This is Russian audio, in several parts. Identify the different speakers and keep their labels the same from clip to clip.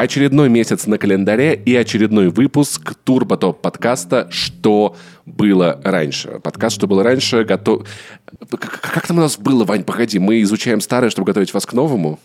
Speaker 1: Очередной месяц на календаре и очередной выпуск Турботоп подкаста «Что было раньше». Подкаст «Что было раньше» готов... Как там у нас было, Вань, погоди, мы изучаем старое, чтобы готовить вас к новому?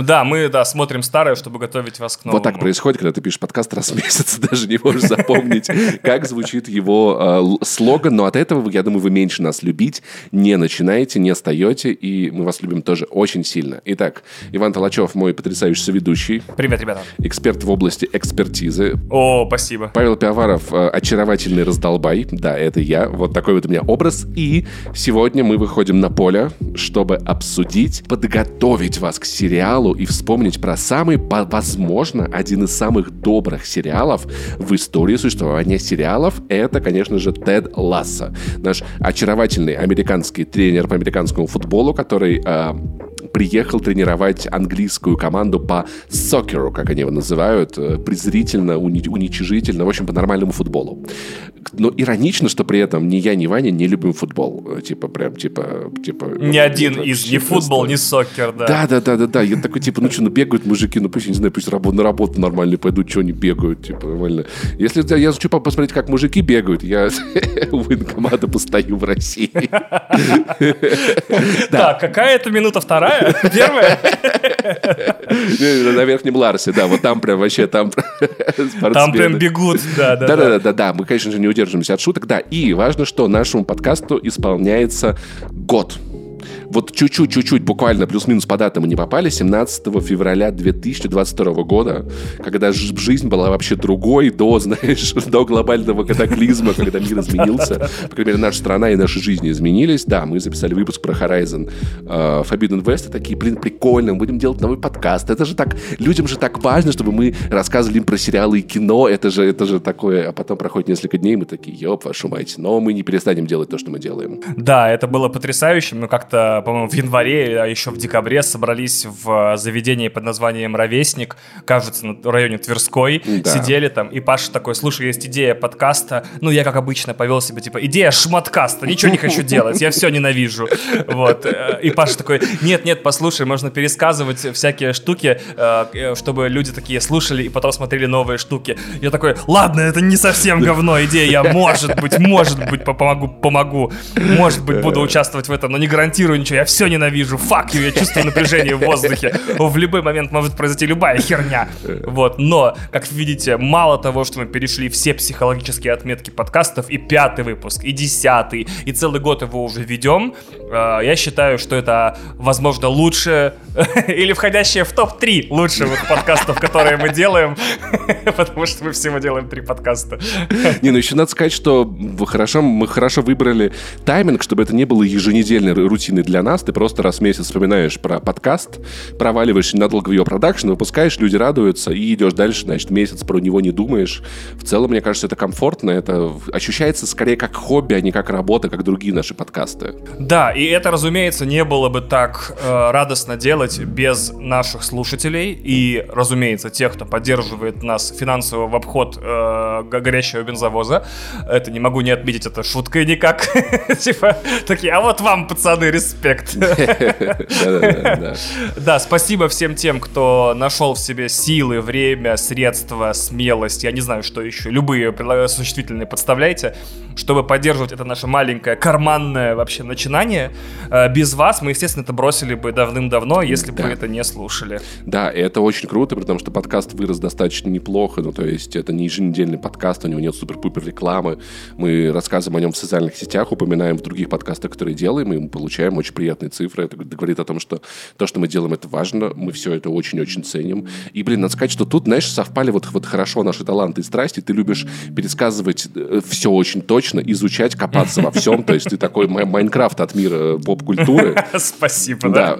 Speaker 2: Да, мы, да, смотрим старое, чтобы готовить вас к новому.
Speaker 1: Вот так происходит, когда ты пишешь подкаст раз в месяц, даже не можешь запомнить, как звучит его э, слоган. Но от этого, я думаю, вы меньше нас любить не начинаете, не остаете, и мы вас любим тоже очень сильно. Итак, Иван Толачев, мой потрясающий соведущий.
Speaker 2: Привет, ребята.
Speaker 1: Эксперт в области экспертизы.
Speaker 2: О, спасибо.
Speaker 1: Павел Пиаваров, э, очаровательный раздолбай. Да, это я. Вот такой вот у меня образ. И сегодня мы выходим на поле, чтобы обсудить, подготовить вас к сериалу сериалу и вспомнить про самый, возможно, один из самых добрых сериалов в истории существования сериалов. Это, конечно же, Тед Ласса. Наш очаровательный американский тренер по американскому футболу, который э, приехал тренировать английскую команду по сокеру, как они его называют, э, презрительно, уни- уничижительно, в общем, по нормальному футболу. Но иронично, что при этом ни я, ни Ваня не любим футбол. Э, типа, прям, типа... типа
Speaker 2: ни один из, ни футбол, ни сокер, да.
Speaker 1: Да, да, да, да, да. Я такой, типа, ну что, ну бегают мужики, ну пусть, не знаю, пусть работу, на работу нормально пойдут, что они бегают, типа, нормально. Если я хочу посмотреть, как мужики бегают, я у военкомата постою в России.
Speaker 2: Так, какая это минута вторая? Первая?
Speaker 1: На Верхнем Ларсе, да, вот там прям вообще, там
Speaker 2: Там прям бегут, да, да.
Speaker 1: Да, да, да, мы, конечно же, не удерживаемся от шуток, да. И важно, что нашему подкасту исполняется год вот чуть-чуть, чуть-чуть, буквально плюс-минус по датам не попали, 17 февраля 2022 года, когда жизнь была вообще другой, до, знаешь, до глобального катаклизма, когда мир изменился. По крайней мере, наша страна и наши жизни изменились. Да, мы записали выпуск про Horizon uh, Forbidden West, и такие, блин, прикольно, мы будем делать новый подкаст. Это же так, людям же так важно, чтобы мы рассказывали им про сериалы и кино, это же, это же такое, а потом проходит несколько дней, мы такие, ёб, вашу мать, но мы не перестанем делать то, что мы делаем.
Speaker 2: Да, это было потрясающе, но как-то по-моему, в январе, а еще в декабре собрались в заведении под названием «Ровесник», кажется, на районе Тверской, да. сидели там, и Паша такой, слушай, есть идея подкаста, ну, я, как обычно, повел себя, типа, идея шматкаста, ничего не хочу делать, я все ненавижу, вот, и Паша такой, нет-нет, послушай, можно пересказывать всякие штуки, э, чтобы люди такие слушали и потом смотрели новые штуки. Я такой, ладно, это не совсем говно идея, я, может быть, может быть, помогу, помогу, может быть, буду участвовать в этом, но не гарантирую ничего, я все ненавижу, фак я чувствую напряжение в воздухе. В любой момент может произойти любая херня. Вот, но, как видите, мало того, что мы перешли все психологические отметки подкастов, и пятый выпуск, и десятый, и целый год его уже ведем, э, я считаю, что это, возможно, лучше, или входящее в топ-3 лучших подкастов, которые мы делаем, потому что мы всего делаем три подкаста.
Speaker 1: Не, ну еще надо сказать, что хорошо, мы хорошо выбрали тайминг, чтобы это не было еженедельной рутиной для нас, ты просто раз в месяц вспоминаешь про подкаст, проваливаешь надолго в ее продакшн, выпускаешь, люди радуются, и идешь дальше, значит, месяц про него не думаешь. В целом, мне кажется, это комфортно, это ощущается скорее как хобби, а не как работа, как другие наши подкасты.
Speaker 2: Да, и это, разумеется, не было бы так э, радостно делать без наших слушателей и, разумеется, тех, кто поддерживает нас финансово в обход э, горящего бензовоза. Это не могу не отметить, это шуткой никак. Типа, такие, а вот вам, пацаны, респект. Да, спасибо всем тем, кто нашел в себе силы, время, средства, смелость, я не знаю, что еще, любые существительные подставляйте, чтобы поддерживать это наше маленькое карманное вообще начинание. Э, без вас мы, естественно, это бросили бы давным-давно, если бы это не слушали.
Speaker 1: Да, и это очень круто, потому что подкаст вырос достаточно неплохо, ну, то есть это не еженедельный подкаст, у него нет супер-пупер рекламы, мы рассказываем о нем в социальных сетях, упоминаем в других подкастах, которые делаем, и мы получаем очень приятные цифры, это говорит о том, что то, что мы делаем, это важно, мы все это очень-очень ценим. И, блин, надо сказать, что тут, знаешь, совпали вот, вот хорошо наши таланты и страсти. Ты любишь пересказывать э, все очень точно, изучать, копаться во всем. То есть ты такой Майнкрафт от мира поп-культуры.
Speaker 2: Спасибо, да.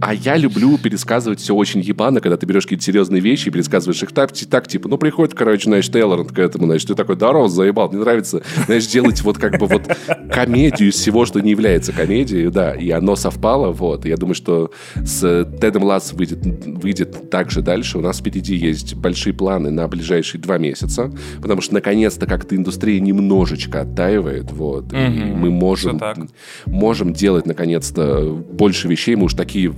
Speaker 1: А я люблю пересказывать все очень ебано, когда ты берешь какие-то серьезные вещи и пересказываешь их так, так типа, ну, приходит, короче, знаешь, Тейлор к этому, значит, ты такой, здорово, заебал, мне нравится, знаешь, делать вот как бы вот комедию из всего, что не является комедией, да. И оно совпало, вот. Я думаю, что с Тедом Ласс выйдет, выйдет также дальше. У нас впереди есть большие планы на ближайшие два месяца, потому что, наконец-то, как-то индустрия немножечко оттаивает, вот, mm-hmm. и мы можем, можем делать, наконец-то, больше вещей. Мы уж такие,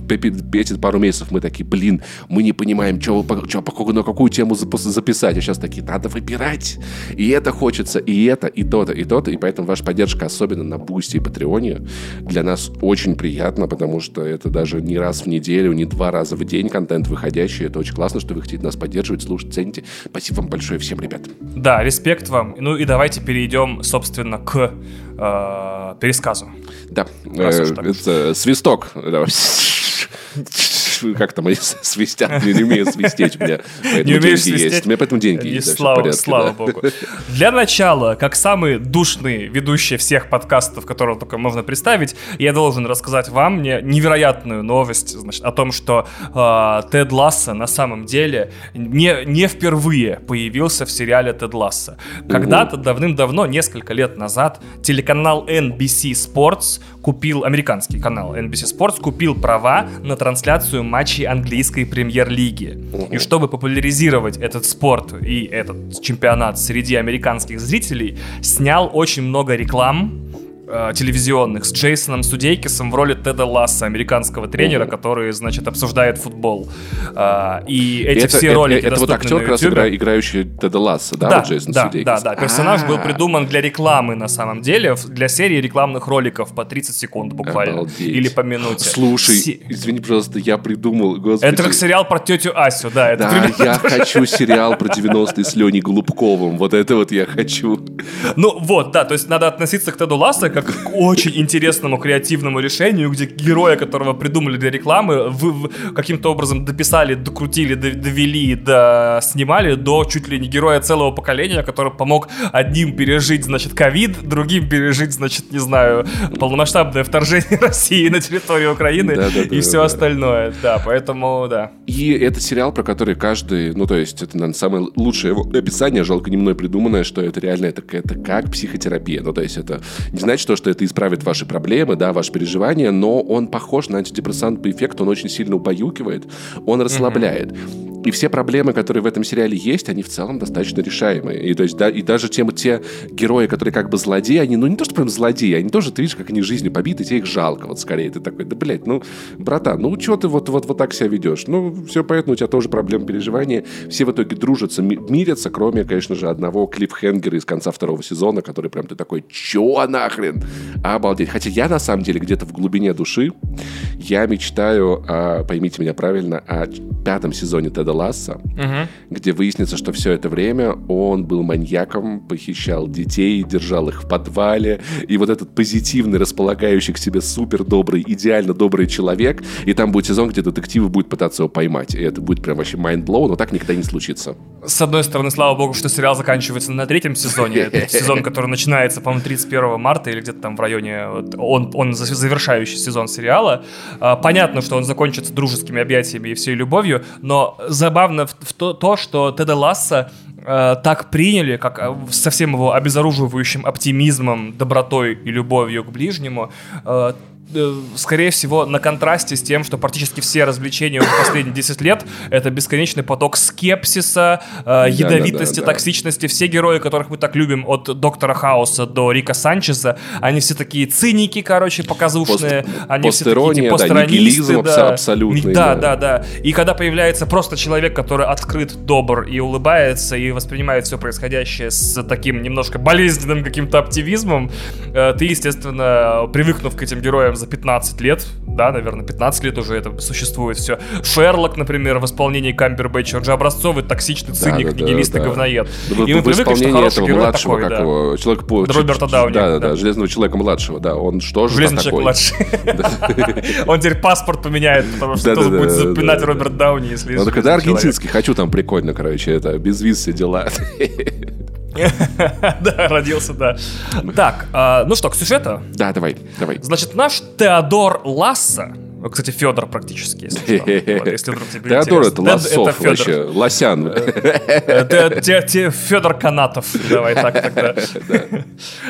Speaker 1: эти пару месяцев мы такие, блин, мы не понимаем, что, что, на какую тему записать, а сейчас такие, надо выбирать. И это хочется, и это, и то-то, и то-то, и поэтому ваша поддержка, особенно на Бусти и Патреоне, для нас очень приятно, потому что это даже не раз в неделю, не два раза в день контент выходящий. Это очень классно, что вы хотите нас поддерживать, слушать, цените. Спасибо вам большое всем, ребят.
Speaker 2: Да, респект вам. Ну и давайте перейдем, собственно, к э, пересказу.
Speaker 1: Да, э, это свисток как там они свистят, не умею свистеть, у меня
Speaker 2: не умеешь свистеть? есть.
Speaker 1: У меня поэтому деньги есть.
Speaker 2: Слава, порядке, слава да. богу. Для начала, как самый душный ведущий всех подкастов, которого только можно представить, я должен рассказать вам мне невероятную новость значит, о том, что э, Тед Ласса на самом деле не, не впервые появился в сериале Тед Ласса. Когда-то давным-давно, несколько лет назад, телеканал NBC Sports купил, американский канал NBC Sports купил права на трансляцию матчей английской премьер-лиги. И чтобы популяризировать этот спорт и этот чемпионат среди американских зрителей, снял очень много реклам э, телевизионных с Джейсоном Судейкисом в роли Теда Ласса, американского тренера, который, значит, обсуждает футбол. Э, и эти это, все это, ролики
Speaker 1: Это, это вот актер, как раз игра, играющий Теда Ласса, да,
Speaker 2: да
Speaker 1: вот Джейсон
Speaker 2: да,
Speaker 1: Судейкис?
Speaker 2: Да, да, персонаж А-а-а. был придуман для рекламы, на самом деле, для серии рекламных роликов по 30 секунд буквально. Обалдеть. Или по минуте.
Speaker 1: Слушай, Си... извини, пожалуйста, я придумал, господи.
Speaker 2: Это как сериал про тетю Асю, да. Это
Speaker 1: да, я хочу сериал про 90-е с Леней Голубковым, вот это вот я хочу.
Speaker 2: Ну вот, да, то есть надо относиться к Теду Ласса как к очень интересному креативному решению, где героя, которого придумали для рекламы, вы, каким-то образом дописали, докрутили, довели, до, снимали до чуть ли не героя целого поколения, который помог одним пережить, значит, ковид, другим пережить, значит, не знаю, полномасштабное вторжение России на территорию Украины да, да, и да, все да. остальное. Да, поэтому, да.
Speaker 1: И это сериал, про который каждый, ну, то есть, это, наверное, самое лучшее его описание, жалко не мной придуманное, что это реально, это, это как психотерапия. Ну, то есть, это не значит то, что это исправит ваши проблемы, да, ваши переживания, но он похож на антидепрессант по эффекту, он очень сильно убаюкивает, он расслабляет. Mm-hmm. И все проблемы, которые в этом сериале есть, они в целом достаточно решаемые. И, то есть, да, и даже те, те герои, которые как бы злодеи, они, ну, не то, что прям злодеи, они тоже, ты видишь, как они жизнью побиты, тебе их жалко, вот скорее. Ты такой, да, блядь, ну, братан, ну, чего ты вот, вот, вот так себя ведешь? Ну, все поэтому у тебя тоже проблемы переживания. Все в итоге дружатся, мирятся, кроме, конечно же, одного клиффхенгера из конца второго сезона, который прям ты такой, чё нахрен? Обалдеть. Хотя я, на самом деле, где-то в глубине души, я мечтаю, о, поймите меня правильно, о пятом сезоне Теда Ласса, угу. где выяснится, что все это время он был маньяком, похищал детей, держал их в подвале, и вот этот позитивный, располагающий к себе супер добрый, идеально добрый человек, и там будет сезон, где детективы будут пытаться его поймать, и это будет прям вообще mindblow, но так никогда не случится.
Speaker 2: С одной стороны, слава богу, что сериал заканчивается на третьем сезоне, это сезон, который начинается, по-моему, 31 марта или где-то там в районе, он, он завершающий сезон сериала. А, понятно, что он закончится дружескими объятиями и всей любовью, но забавно в, то, то, что Теда Лассо э, так приняли, как э, со всем его обезоруживающим оптимизмом, добротой и любовью к ближнему, Э, скорее всего, на контрасте с тем, что практически все развлечения в последние 10 лет — это бесконечный поток скепсиса, э, ядовитости, да, да, да, токсичности. Все герои, которых мы так любим, от Доктора Хауса до Рика Санчеса, они все такие циники, короче, показушные. Пост, они все такие типа, постранисты. Да, абсолютный. Да, да, да, да. И когда появляется просто человек, который открыт, добр и улыбается, и воспринимает все происходящее с таким немножко болезненным каким-то оптимизмом, э, ты, естественно, привыкнув к этим героям за 15 лет, да, наверное, 15 лет уже это существует все. Шерлок, например, в исполнении Камбербэтча, он же образцовый, токсичный циник, да, да, нигилист и говноед. Да,
Speaker 1: и мы привыкли, что хороший герой младшего, такой, да. его, человек по...
Speaker 2: Роберта Дауни.
Speaker 1: Да, да, да, Железного Человека младшего, да, он что же
Speaker 2: Железный Человек младший. Он теперь паспорт поменяет, потому что тоже будет запинать Роберт Дауни, если...
Speaker 1: Он такой, да, аргентинский, хочу там прикольно, короче, это, без виз все дела.
Speaker 2: Да, родился, да. Так, а, ну что, к сюжету?
Speaker 1: Да, давай, давай.
Speaker 2: Значит, наш Теодор Ласса Кстати, Федор практически, если
Speaker 1: вдруг тебе Теодор это Лосов вообще, Лосян.
Speaker 2: Федор Канатов, давай так тогда.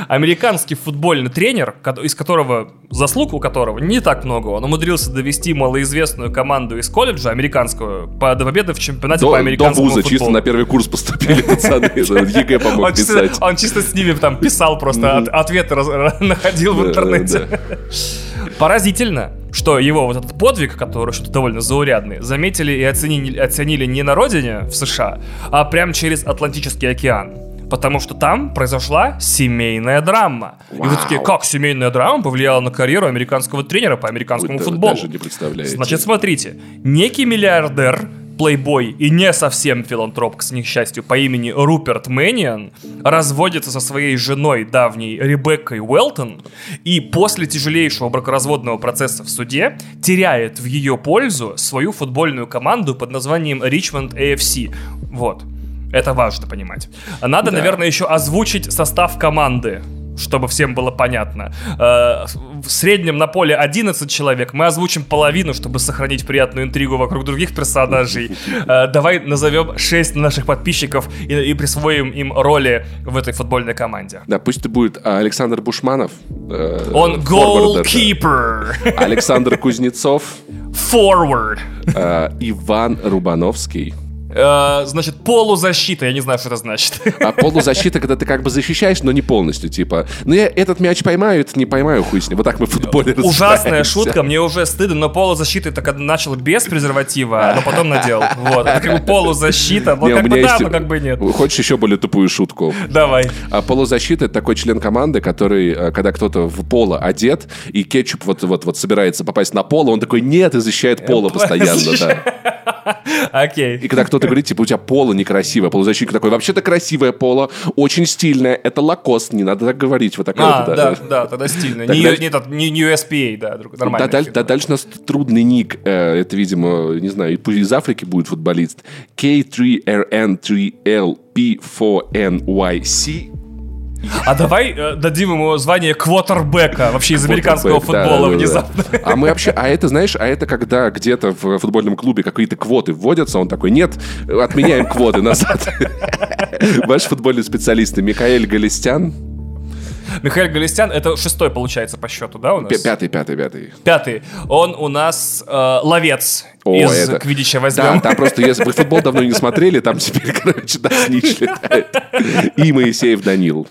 Speaker 2: Американский футбольный тренер, из которого, заслуг у которого не так много, он умудрился довести малоизвестную команду из колледжа американскую до победы в чемпионате по американскому
Speaker 1: До вуза, чисто на первый курс поступили пацаны, ЕГЭ помог писать.
Speaker 2: Он чисто с ними там писал просто, ответы находил в интернете. Поразительно, что его вот этот подвиг, который что-то довольно заурядный, заметили и оценили, оценили не на родине, в США, а прям через Атлантический океан. Потому что там произошла семейная драма. Вау. И вы такие, как семейная драма повлияла на карьеру американского тренера по американскому Вы футболу? Даже
Speaker 1: не представляете.
Speaker 2: Значит, смотрите. Некий миллиардер плейбой и не совсем филантроп, к несчастью, по имени Руперт Мэниан, разводится со своей женой давней Ребеккой Уэлтон и после тяжелейшего бракоразводного процесса в суде теряет в ее пользу свою футбольную команду под названием Richmond AFC. Вот. Это важно понимать. Надо, да. наверное, еще озвучить состав команды чтобы всем было понятно. Э, в среднем на поле 11 человек. Мы озвучим половину, чтобы сохранить приятную интригу вокруг других персонажей. Э, давай назовем 6 наших подписчиков и, и присвоим им роли в этой футбольной команде.
Speaker 1: Да, пусть это будет Александр Бушманов.
Speaker 2: Э, Он голкипер.
Speaker 1: Александр Кузнецов.
Speaker 2: Forward.
Speaker 1: Иван Рубановский.
Speaker 2: Э, значит, полузащита, я не знаю, что это значит.
Speaker 1: А полузащита, когда ты как бы защищаешь, но не полностью, типа, ну я этот мяч поймаю, этот не поймаю, хуй с ним. Вот так мы в футболе
Speaker 2: Ужасная шутка, мне уже стыдно, но полузащита это когда начал без презерватива, но потом надел. Вот, это как бы полузащита, вот как бы да, но как бы нет.
Speaker 1: Хочешь еще более тупую шутку?
Speaker 2: Давай.
Speaker 1: А полузащита это такой член команды, который, э, когда кто-то в поло одет, и кетчуп вот, вот, вот собирается попасть на поло, он такой, нет, и защищает поло постоянно, да.
Speaker 2: Окей.
Speaker 1: И когда кто-то говорит, типа, у тебя поло некрасивое. Полузащитник такой, вообще-то красивое поло, очень стильное, это лакост, не надо так говорить. Вот такое
Speaker 2: а, да, да, да, тогда стильно. Не, USPA, да, нормально.
Speaker 1: Да, да, дальше у нас трудный ник, э, это, видимо, не знаю, из Африки будет футболист. K3RN3LP4NYC
Speaker 2: а давай э, дадим ему звание квотербека вообще из американского футбола внезапно.
Speaker 1: А мы вообще, а это, знаешь, а это когда где-то в футбольном клубе какие-то квоты вводятся, он такой, нет, отменяем квоты назад. Ваш футбольный специалист Михаил Галистян,
Speaker 2: Михаил Галистян, это шестой получается по счету, да, у нас?
Speaker 1: Пятый, пятый, пятый.
Speaker 2: Пятый. Он у нас э, ловец О, из это... Квидича возьмем.
Speaker 1: Да, там просто, если вы футбол давно не смотрели, там теперь, короче, да, снич летает. И Моисеев Данил.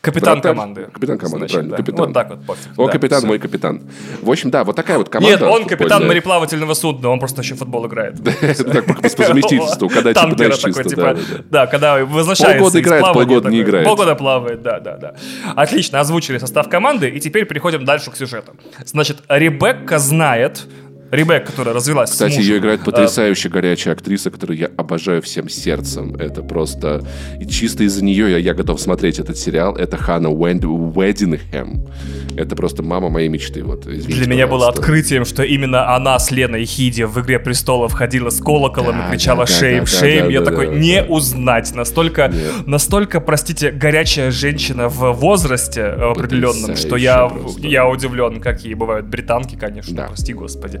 Speaker 2: Капитан Братан, команды.
Speaker 1: Капитан команды, Значит, правильно. Да. Капитан.
Speaker 2: Вот так вот, пофиг.
Speaker 1: О, да, капитан, все. мой капитан. В общем, да, вот такая вот команда.
Speaker 2: Нет, он капитан мореплавательного судна, он просто еще футбол играет.
Speaker 1: Так, по совместительству, когда типа, знаешь, чисто.
Speaker 2: Типа, да, когда возвращается
Speaker 1: Полгода играет, полгода не играет.
Speaker 2: Полгода плавает, да, да, да. Отлично, озвучили состав команды, и теперь переходим дальше к сюжету. Значит, Ребекка знает, Ребек, которая развелась
Speaker 1: Кстати, ее играет потрясающе а... горячая актриса, которую я обожаю всем сердцем. Это просто... И чисто из-за нее я, я готов смотреть этот сериал. Это Ханна Уэнд... Уэддингхэм. Это просто мама моей мечты. Вот, извините,
Speaker 2: Для меня было открытием, что именно она с Леной Хиди в «Игре престолов» ходила с колоколом да, и кричала да, «Шейм, да, шейм». Да, я да, такой, да, не да. узнать. Настолько, настолько, простите, горячая женщина в возрасте определенном, что я, просто. я удивлен, какие бывают британки, конечно, да. прости господи.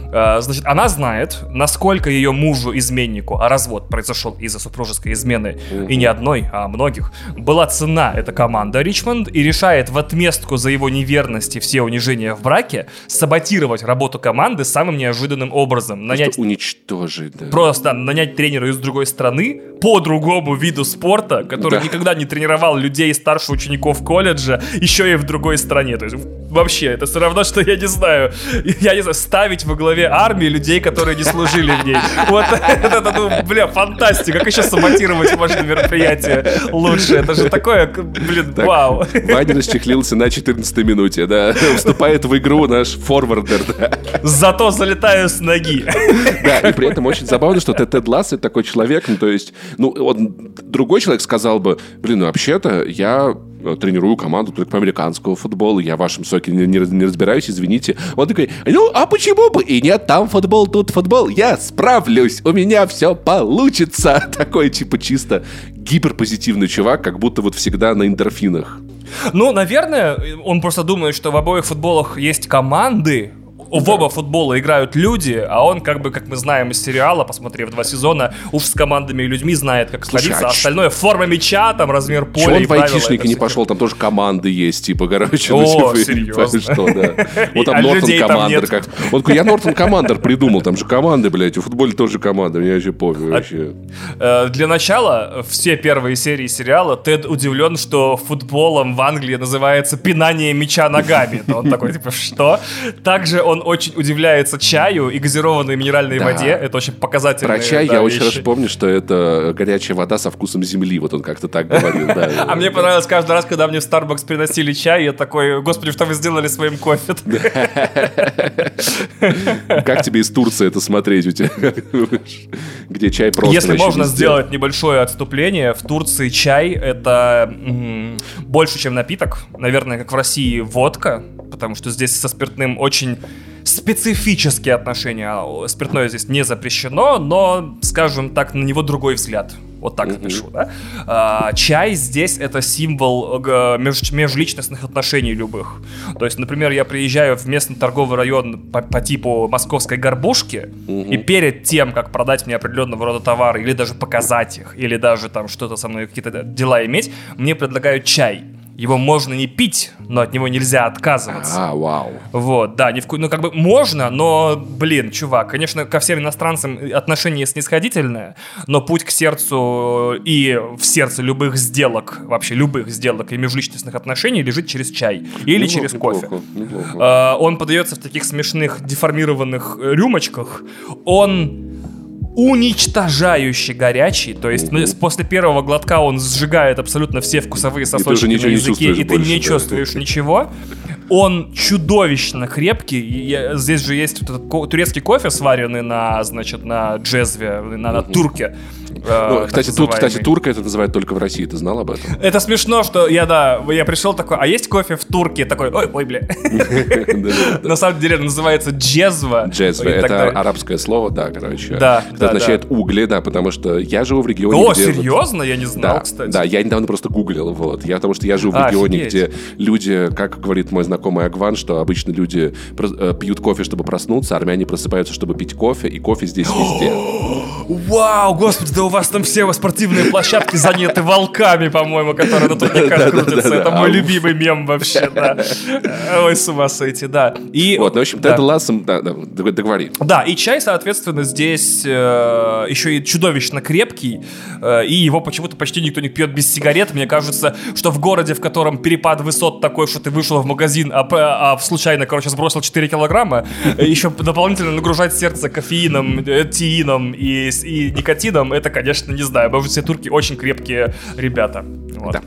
Speaker 2: значит, она знает, насколько ее мужу-изменнику, а развод произошел из-за супружеской измены, и не одной, а многих, была цена эта команда Ричмонд и решает в отместку за его неверность и все унижения в браке саботировать работу команды самым неожиданным образом.
Speaker 1: Нанять... уничтожить, да.
Speaker 2: Просто нанять тренера из другой страны по другому виду спорта, который да. никогда не тренировал людей старше учеников колледжа, еще и в другой стране. То есть вообще, это все равно, что я не знаю, я не знаю, ставить во главе армии людей, которые не служили в ней. Вот это, ну, бля, фантастика. Как еще саботировать важное мероприятие лучше? Это же такое, блин, так, вау.
Speaker 1: Ваня расчехлился на 14 минуте, да. Вступает в игру наш форвардер, да.
Speaker 2: Зато залетаю с ноги.
Speaker 1: Да, и при этом очень забавно, что Тед Ласс это такой человек, ну, то есть, ну, он, другой человек сказал бы, блин, ну, вообще-то я тренирую команду только по американскому футболу, я в вашем соке не, не, не разбираюсь, извините. Он такой, ну, а почему бы и нет, там футбол, тут футбол, я справлюсь, у меня все получится. Такой, типа, чисто гиперпозитивный чувак, как будто вот всегда на эндорфинах.
Speaker 2: Ну, наверное, он просто думает, что в обоих футболах есть команды, в оба футбола играют люди, а он, как бы, как мы знаем из сериала, посмотрев два сезона, уж с командами и людьми знает, как сходиться, а, остальное форма мяча, там, размер поля Чего
Speaker 1: он в айтишники не пошел, там тоже команды есть, типа, короче.
Speaker 2: Ну, серьезно?
Speaker 1: Что, да. Вот там а Нортон Командер. Как... Он я Нортон Командер придумал, там же команды, блядь, в футболе тоже команда, мне вообще пофиг а, вообще.
Speaker 2: Э, для начала, все первые серии сериала, Тед удивлен, что футболом в Англии называется пинание мяча ногами. Он такой, типа, что? Также он очень удивляется чаю и газированной минеральной да. воде. Это очень показательно.
Speaker 1: Про чай да, я вещи. очень хорошо помню, что это горячая вода со вкусом земли. Вот он как-то так говорил.
Speaker 2: А мне понравилось каждый раз, когда мне в Starbucks приносили чай, я такой, господи, что вы сделали своим кофе?
Speaker 1: Как тебе из Турции это смотреть у тебя? Где чай просто
Speaker 2: Если можно сделать небольшое отступление, в Турции чай это больше, чем напиток. Наверное, как в России водка, потому что здесь со спиртным очень специфические отношения. А, спиртное здесь не запрещено, но, скажем так, на него другой взгляд. Вот так напишу, да? А, чай здесь это символ э, меж, межличностных отношений любых. То есть, например, я приезжаю в местный торговый район по, по типу московской горбушки, и перед тем, как продать мне определенного рода товары, или даже показать их, или даже там что-то со мной, какие-то дела иметь, мне предлагают чай его можно не пить, но от него нельзя отказываться.
Speaker 1: А, вау.
Speaker 2: Вот, да, не вку... ну как бы можно, но, блин, чувак, конечно, ко всем иностранцам отношение снисходительное, но путь к сердцу и в сердце любых сделок, вообще любых сделок и межличностных отношений лежит через чай или неплохо, через кофе. Неплохо, неплохо. А, он подается в таких смешных деформированных рюмочках. Он уничтожающе горячий. То есть ну, после первого глотка он сжигает абсолютно все вкусовые сосочки на языке, и ты не да. чувствуешь ничего. Он чудовищно крепкий. Я, здесь же есть турецкий кофе, сваренный на, значит, на джезве, на, на турке.
Speaker 1: Э, ну, кстати, тут, кстати, турка это называют только в России. Ты знал об этом?
Speaker 2: Это смешно, что я, да, я пришел такой, а есть кофе в турке? Такой, ой, ой, бля. На самом деле называется джезва.
Speaker 1: Джезва, это арабское слово, да, короче. Да, Это означает угли, да, потому что я живу в регионе,
Speaker 2: О, серьезно? Я не знал, кстати.
Speaker 1: Да, я недавно просто гуглил, вот. Я потому что я живу в регионе, где люди, как говорит мой знакомый Агван, что обычно люди э, пьют кофе, чтобы проснуться, армяне просыпаются, чтобы пить кофе, и кофе здесь везде.
Speaker 2: Вау, господи, да у вас там все спортивные площадки заняты волками, по-моему, которые на турниках крутятся. Это мой любимый мем вообще, да. Ой, с ума сойти, да.
Speaker 1: И, вот, ну, в общем, Тед Лассом, да, договори.
Speaker 2: Да, и чай, соответственно, здесь э, еще и чудовищно крепкий, э, и его почему-то почти никто не пьет без сигарет. Мне кажется, что в городе, в котором перепад высот такой, что ты вышел в магазин, а, а случайно, короче, сбросил 4 килограмма, еще дополнительно нагружать сердце кофеином, э, теином и, и никотином, это, конечно, не знаю, может, все турки очень крепкие ребята. Вот. Да.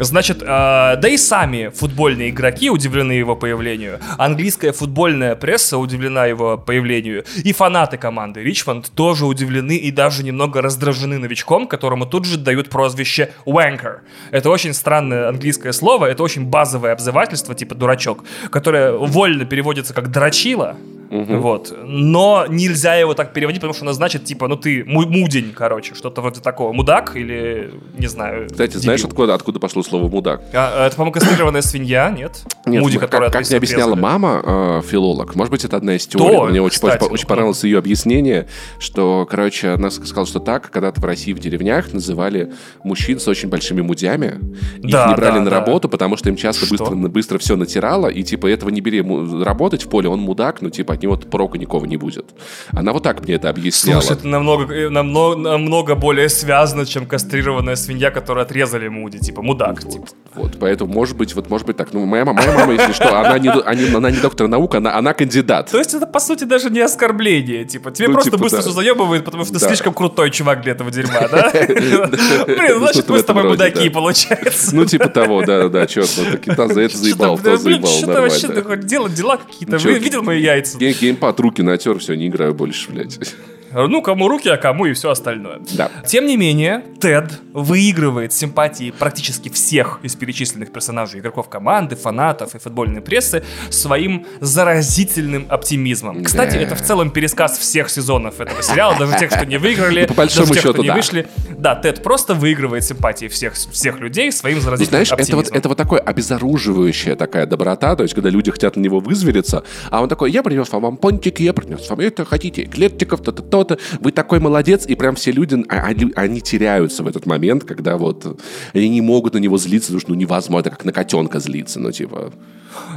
Speaker 2: Значит, э, да и сами футбольные игроки удивлены его появлению. Английская футбольная пресса удивлена его появлению. И фанаты команды Ричмонд тоже удивлены и даже немного раздражены новичком, которому тут же дают прозвище Wanker. Это очень странное английское слово, это очень базовое обзывательство, типа дурачок, которое вольно переводится как дрочила, Угу. Вот. Но нельзя его так переводить, потому что оно значит, типа, ну ты мудень, короче, что-то вроде такого. Мудак или, не знаю,
Speaker 1: Кстати, дебил. знаешь, откуда, откуда пошло слово мудак?
Speaker 2: А, это, по-моему, кастрированная свинья, нет?
Speaker 1: Нет, Муди, как, которая как мне объясняла мама, э, филолог, может быть, это одна из теорий, То, мне очень, кстати, очень, понравилось ее объяснение, что, короче, она сказала, что так, когда-то в России в деревнях называли мужчин с очень большими мудями, да, их не брали да, на да. работу, потому что им часто быстро, быстро все натирало, и, типа, этого не бери работать в поле, он мудак, ну, типа, него прока никого не будет. Она вот так мне это объясняла.
Speaker 2: Слушай, это намного, э, намного, намного более связано, чем кастрированная свинья, которую отрезали Муди, типа мудак.
Speaker 1: Вот, типа. вот поэтому, может быть, вот может быть так. Ну, моя, моя мама, если что, она не, они, она не доктор наук, она, она кандидат.
Speaker 2: То есть это, по сути, даже не оскорбление. Типа, тебе ну, просто типа, быстро да. все заебывает, потому что ты да. слишком крутой чувак для этого дерьма, да? Блин, значит, мы с тобой мудаки, получается.
Speaker 1: Ну, типа того, да-да, черт, за это заебал, то заебал. Что-то
Speaker 2: вообще делать дела какие-то. Видел мои яйца?
Speaker 1: Геймпад руки натер, все, не играю больше, блядь.
Speaker 2: Ну, кому руки, а кому и все остальное.
Speaker 1: Да.
Speaker 2: Тем не менее, Тед выигрывает симпатии практически всех из перечисленных персонажей, игроков команды, фанатов и футбольной прессы своим заразительным оптимизмом. Кстати, это в целом пересказ всех сезонов этого сериала, даже тех, кто не выиграли,
Speaker 1: По большому
Speaker 2: даже тех,
Speaker 1: счету,
Speaker 2: кто не
Speaker 1: да.
Speaker 2: вышли. Да, Тед просто выигрывает симпатии всех, всех людей своим
Speaker 1: Ну,
Speaker 2: заразительным
Speaker 1: знаешь, это вот,
Speaker 2: оптимизмом.
Speaker 1: это вот такое обезоруживающая такая доброта, то есть, когда люди хотят на него вызвериться, а он такой, я принес вам пончики, я принес вам это, хотите эклерчиков, то-то, то-то, вы такой молодец, и прям все люди, а- они, они теряются в этот момент, когда вот они не могут на него злиться, потому что ну невозможно, это как на котенка злиться, ну типа...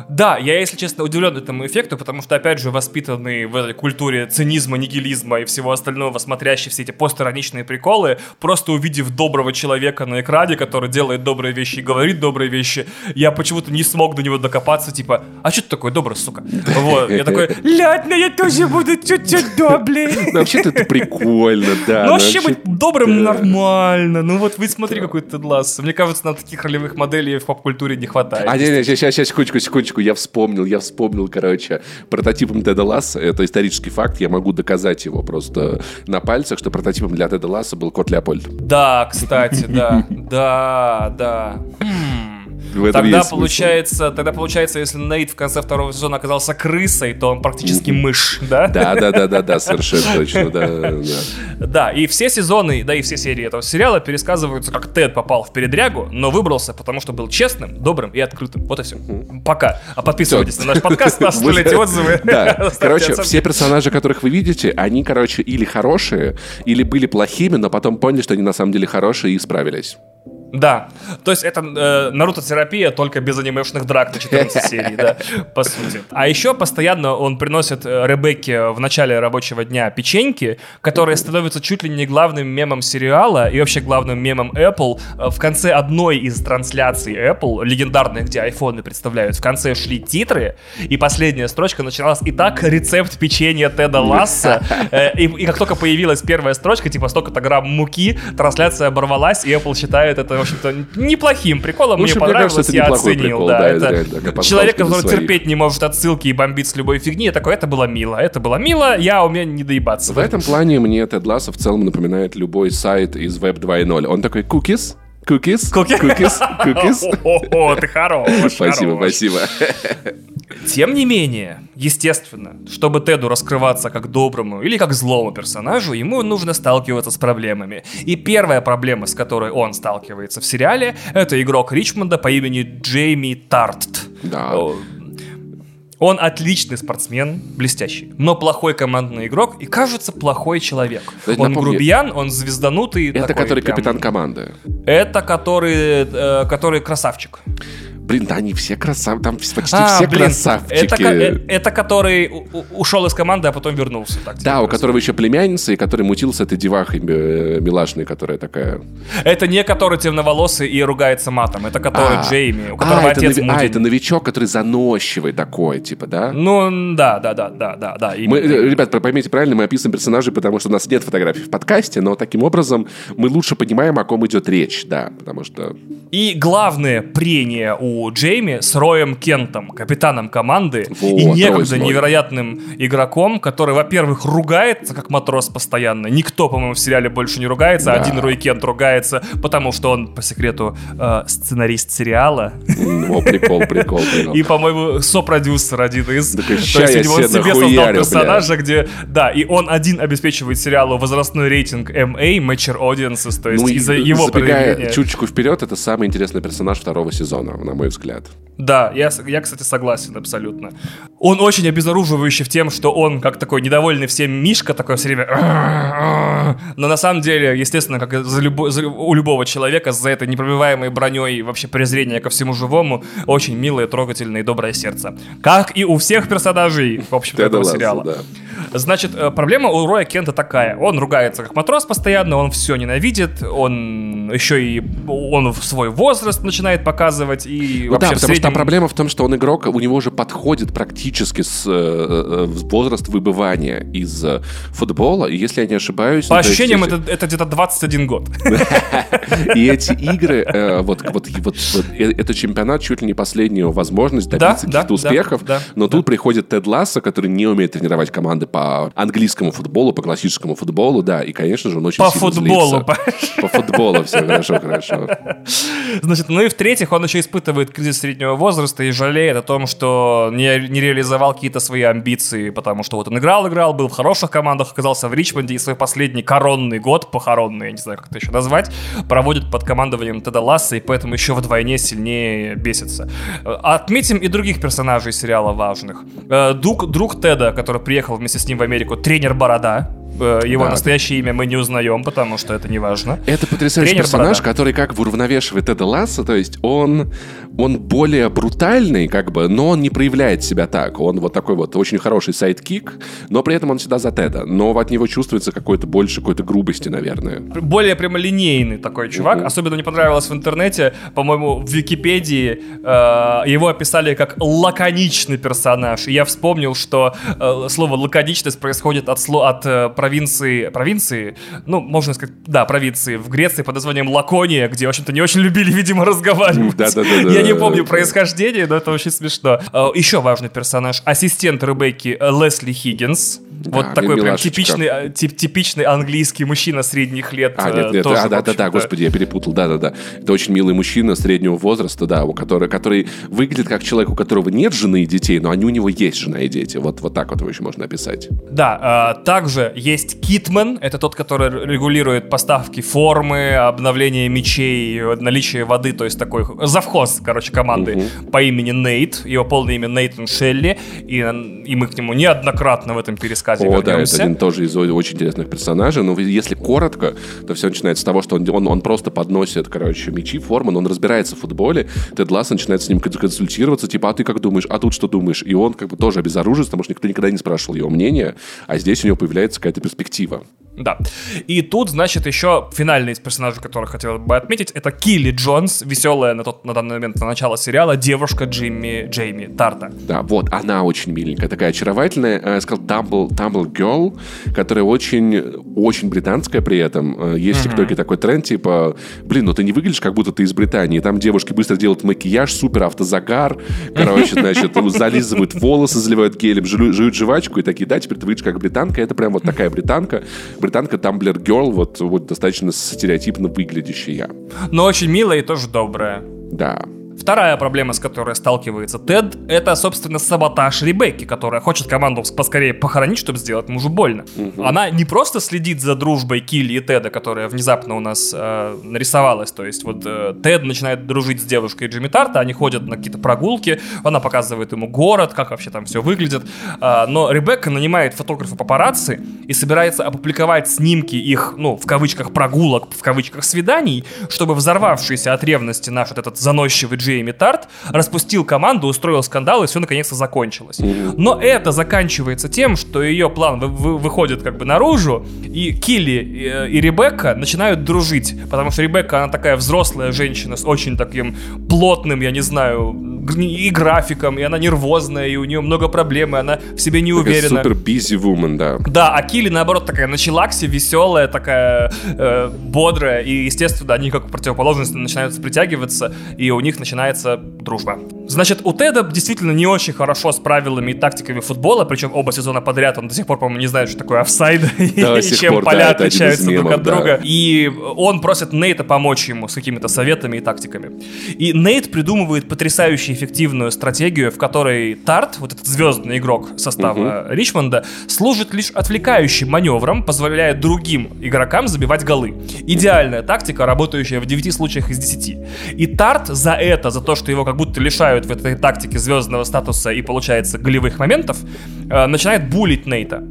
Speaker 2: Да, я, если честно, удивлен этому эффекту, потому что, опять же, воспитанный в этой культуре цинизма, нигилизма и всего остального, смотрящий все эти постироничные приколы, просто увидев доброго человека на экране, который делает добрые вещи и говорит добрые вещи, я почему-то не смог до него докопаться, типа, а что ты такой добрый, сука? Вот, я такой, ладно, я тоже буду чуть-чуть добрый.
Speaker 1: Вообще-то это прикольно, да.
Speaker 2: Ну, вообще быть добрым нормально. Ну, вот вы смотри, какой ты глаз. Мне кажется, нам таких ролевых моделей в поп-культуре не хватает.
Speaker 1: А, не, не, сейчас, сейчас, секундочку, секундочку, я вспомнил, я вспомнил, короче, прототипом Теда Ласса, это исторический факт, я могу доказать его просто на пальцах, что прототипом для Теда Ласса был кот Леопольд.
Speaker 2: Да, кстати, да. Да, да.
Speaker 1: В этом
Speaker 2: Тогда
Speaker 1: есть смысл.
Speaker 2: получается, тогда получается, если Нейт в конце второго сезона оказался крысой, то он практически мышь, да?
Speaker 1: Да, да, да, да, да, совершенно точно, да, да.
Speaker 2: Да, и все сезоны, да и все серии этого сериала пересказываются, как Тед попал в передрягу, но выбрался, потому что был честным, добрым и открытым. Вот и все. Пока. А подписывайтесь на наш подкаст, оставляйте отзывы.
Speaker 1: Да, короче, все персонажи, которых вы видите, они, короче, или хорошие, или были плохими, но потом поняли, что они на самом деле хорошие и исправились.
Speaker 2: Да, то есть это э, Наруто-терапия, только без анимешных драк на 14 серий, да, по сути. А еще постоянно он приносит э, Ребекке в начале рабочего дня печеньки, которые становятся чуть ли не главным мемом сериала и вообще главным мемом Apple. Э, В конце одной из трансляций Apple, легендарных, где айфоны представляют, в конце шли титры, и последняя строчка начиналась «Итак, рецепт печенья Теда Ласса». Э, И, и как только появилась первая строчка, типа столько-то грамм муки, трансляция оборвалась, и Apple считает это, общем-то, неплохим приколом. Мне понравилось,
Speaker 1: кажется,
Speaker 2: я оценил.
Speaker 1: прикол,
Speaker 2: да,
Speaker 1: да, это реально
Speaker 2: человек, который
Speaker 1: своих.
Speaker 2: терпеть не может отсылки и бомбит с любой фигни, я такой, это было мило, это было мило, я умею не доебаться.
Speaker 1: В этом плане мне Тед Лассо в целом напоминает любой сайт из Web 2.0. Он такой, cookies, cookies,
Speaker 2: Куки-
Speaker 1: cookies, cookies.
Speaker 2: О, ты хорош.
Speaker 1: Спасибо,
Speaker 2: хорош.
Speaker 1: спасибо.
Speaker 2: Тем не менее, естественно, чтобы Теду раскрываться как доброму или как злому персонажу, ему нужно сталкиваться с проблемами. И первая проблема, с которой он сталкивается в сериале, это игрок Ричмонда по имени Джейми Тарт.
Speaker 1: Да.
Speaker 2: Он отличный спортсмен, блестящий, но плохой командный игрок и, кажется, плохой человек.
Speaker 1: Кстати,
Speaker 2: Он
Speaker 1: напомни-
Speaker 2: грубиян, он звезданутый.
Speaker 1: Это
Speaker 2: такой
Speaker 1: который
Speaker 2: прям-
Speaker 1: капитан команды.
Speaker 2: Это который, э, который красавчик.
Speaker 1: Блин, да они все красавцы, там почти
Speaker 2: А,
Speaker 1: все
Speaker 2: блин,
Speaker 1: красавчики.
Speaker 2: Это, ко- э, это который у- ушел из команды, а потом вернулся. Так,
Speaker 1: Да, у которого еще племянница, и который мутил с этой девахой э, милашной, которая такая...
Speaker 2: Это не который темноволосый и ругается матом, это который
Speaker 1: А,
Speaker 2: Джейми, у
Speaker 1: а,
Speaker 2: которого
Speaker 1: это
Speaker 2: отец
Speaker 1: нови- а,
Speaker 2: мутит.
Speaker 1: это новичок, который заносчивый такой, типа, да?
Speaker 2: Ну, да, да, да, да, да, да.
Speaker 1: Мы, ребят, поймите правильно, мы описываем персонажей, потому что у нас нет фотографий в подкасте, но таким образом мы лучше понимаем, о ком идет речь, да, потому что...
Speaker 2: И главное прение у Джейми с Роем Кентом, капитаном команды,
Speaker 1: Вот,
Speaker 2: и некогда невероятным игроком, который, во-первых, ругается как матрос постоянно. Никто, по-моему, в сериале больше не ругается.
Speaker 1: Да.
Speaker 2: Один Рой Кент ругается, потому что он, по секрету, э, сценарист сериала.
Speaker 1: О, прикол, прикол, прикол.
Speaker 2: И, по-моему, сопродюсер один из.
Speaker 1: Такой,
Speaker 2: То
Speaker 1: «Ща
Speaker 2: есть него он
Speaker 1: себе
Speaker 2: себе создал персонажа, где... Да, и он один обеспечивает сериалу возрастной рейтинг MA, Mature Audiences, то есть
Speaker 1: Ну,
Speaker 2: из-за его
Speaker 1: забегая чуточку вперед, это самый интересный персонаж второго сезона, на мой взгляд.
Speaker 2: Да, я, я, кстати, согласен абсолютно. Он очень обезоруживающий в тем, что он, как такой недовольный всем Мишка, такой все время... Но на самом деле, естественно, как за любо- за- у любого человека, за этой непробиваемой броней вообще презрения ко всему живому, очень милое, трогательное и доброе сердце. Как и у всех персонажей, в
Speaker 1: Теда
Speaker 2: этого сериала.
Speaker 1: да.
Speaker 2: Значит, э, проблема у Роя Кента такая. Он ругается как матрос постоянно, он все ненавидит, он еще и он в свой возраст начинает показывать и
Speaker 1: Ну
Speaker 2: вообще
Speaker 1: да,
Speaker 2: в
Speaker 1: там проблема в том, что он игрок, у него уже подходит практически с, э, возраст выбывания из футбола. И если я не ошибаюсь...
Speaker 2: По ну, ощущениям, есть, это, это где-то 21 год.
Speaker 1: И эти игры, вот, это чемпионат чуть ли не последняя возможность добиться каких-то успехов. Но тут приходит Тед Ласса, который не умеет тренировать команды по английскому футболу, по классическому футболу, да, и, конечно же, он очень
Speaker 2: по футболу,
Speaker 1: по футболу все хорошо, хорошо.
Speaker 2: Значит, ну и в-третьих, он еще испытывает кризис среднего возраста и жалеет о том, что не, не реализовал какие-то свои амбиции, потому что вот он играл-играл, был в хороших командах, оказался в Ричмонде и свой последний коронный год, похоронный, я не знаю, как это еще назвать, проводит под командованием Теда Ласса, и поэтому еще вдвойне сильнее бесится. Отметим и других персонажей сериала важных. Э, друг, друг Теда, который приехал вместе с ним в Америку, тренер Борода, Э, его да. настоящее имя мы не узнаем, потому что это не важно.
Speaker 1: Это потрясающий Тренер персонаж, Борода. который как бы уравновешивает Теда Лассо, то есть он, он более брутальный, как бы, но он не проявляет себя так. Он вот такой вот очень хороший sidekick, но при этом он всегда за Теда. Но от него чувствуется какой-то больше какой-то грубости, наверное.
Speaker 2: Более прямолинейный такой чувак. Uh-huh. Особенно мне понравилось в интернете, по-моему, в Википедии э, его описали как лаконичный персонаж. И я вспомнил, что э, слово лаконичность происходит от, сло- от э, провинции, провинции, ну, можно сказать, да, провинции в Греции под названием Лакония, где, в общем-то, не очень любили, видимо, разговаривать. Да, да, да. Я не помню происхождение, но это очень смешно. А, Еще важный персонаж. Ассистент Ребекки э, Лесли Хиггинс. Вот такой прям типичный, э, тип, типичный английский мужчина средних лет.
Speaker 1: А, нет, нет, тоже, а, да, да, да, господи, я перепутал, да, да, да. Это очень милый мужчина среднего возраста, да, у который, который выглядит как человек, у которого нет жены и детей, но они у него есть жена и дети. Вот, вот так вот его еще можно описать.
Speaker 2: Да, а, также есть Китмен, это тот, который регулирует поставки формы, обновление мечей, наличие воды, то есть такой завхоз, короче, команды uh-huh. по имени Нейт, его полное имя Нейтан Шелли, и, и мы к нему неоднократно в этом пересказе О, вернемся.
Speaker 1: да, это один тоже из очень интересных персонажей, но если коротко, то все начинается с того, что он, он, он просто подносит, короче, мечи, формы, но он разбирается в футболе, Тед Ласс начинает с ним консультироваться, типа, а ты как думаешь, а тут что думаешь? И он как бы тоже обезоружен, потому что никто никогда не спрашивал его мнения, а здесь у него появляется какая-то перспектива.
Speaker 2: Да. И тут, значит, еще финальный из персонажей, которых хотел бы отметить, это Килли Джонс, веселая на, тот, на данный момент, на начало сериала, девушка Джимми Джейми Тарта.
Speaker 1: Да, вот, она очень миленькая, такая очаровательная, э, я сказал, Tumble, Tumble Girl, которая очень, очень британская при этом. Э, есть в ТикТоке mm-hmm. такой тренд, типа, блин, ну ты не выглядишь, как будто ты из Британии. Там девушки быстро делают макияж, супер автозагар, короче, значит, зализывают волосы, заливают гелем, жуют жвачку и такие, да, теперь ты выглядишь как британка. Это прям вот такая британка британка Тамблер Герл, вот, вот достаточно стереотипно выглядящая.
Speaker 2: Но очень милая и тоже добрая.
Speaker 1: Да.
Speaker 2: Вторая проблема, с которой сталкивается Тед, это, собственно, саботаж Ребекки, которая хочет команду поскорее похоронить, чтобы сделать мужу больно. Угу. Она не просто следит за дружбой Килли и Теда, которая внезапно у нас э, нарисовалась. То есть вот э, Тед начинает дружить с девушкой Джимми Тарта, они ходят на какие-то прогулки, она показывает ему город, как вообще там все выглядит. Э, но Ребекка нанимает фотографа папарацци и собирается опубликовать снимки их, ну, в кавычках, прогулок, в кавычках, свиданий, чтобы взорвавшийся от ревности наш вот этот заносчивый Джейми Тарт распустил команду, устроил скандал, и все наконец-то закончилось. Но это заканчивается тем, что ее план вы- вы- выходит как бы наружу, и Килли и, э, и Ребекка начинают дружить, потому что Ребекка, она такая взрослая женщина с очень таким плотным, я не знаю, и графиком, и она нервозная, и у нее много проблем, и она в себе не уверена.
Speaker 1: Супер busy woman, да.
Speaker 2: Да, а Килли, наоборот, такая началакси, веселая, такая э, бодрая, и, естественно, они как противоположности начинают притягиваться, и у них начинается дружба. Значит, у Теда действительно не очень хорошо с правилами и тактиками футбола, причем оба сезона подряд он до сих пор, по-моему, не знает, что такое офсайд и чем поля отличаются друг от друга. И он просит Нейта помочь ему с какими-то советами и тактиками. И Нейт придумывает потрясающий эффективную стратегию, в которой Тарт, вот этот звездный игрок состава угу. Ричмонда, служит лишь отвлекающим маневром, позволяя другим игрокам забивать голы. Идеальная тактика, работающая в 9 случаях из 10. И Тарт за это, за то, что его как будто лишают в этой тактике звездного статуса и получается голевых моментов, э, начинает булить Нейта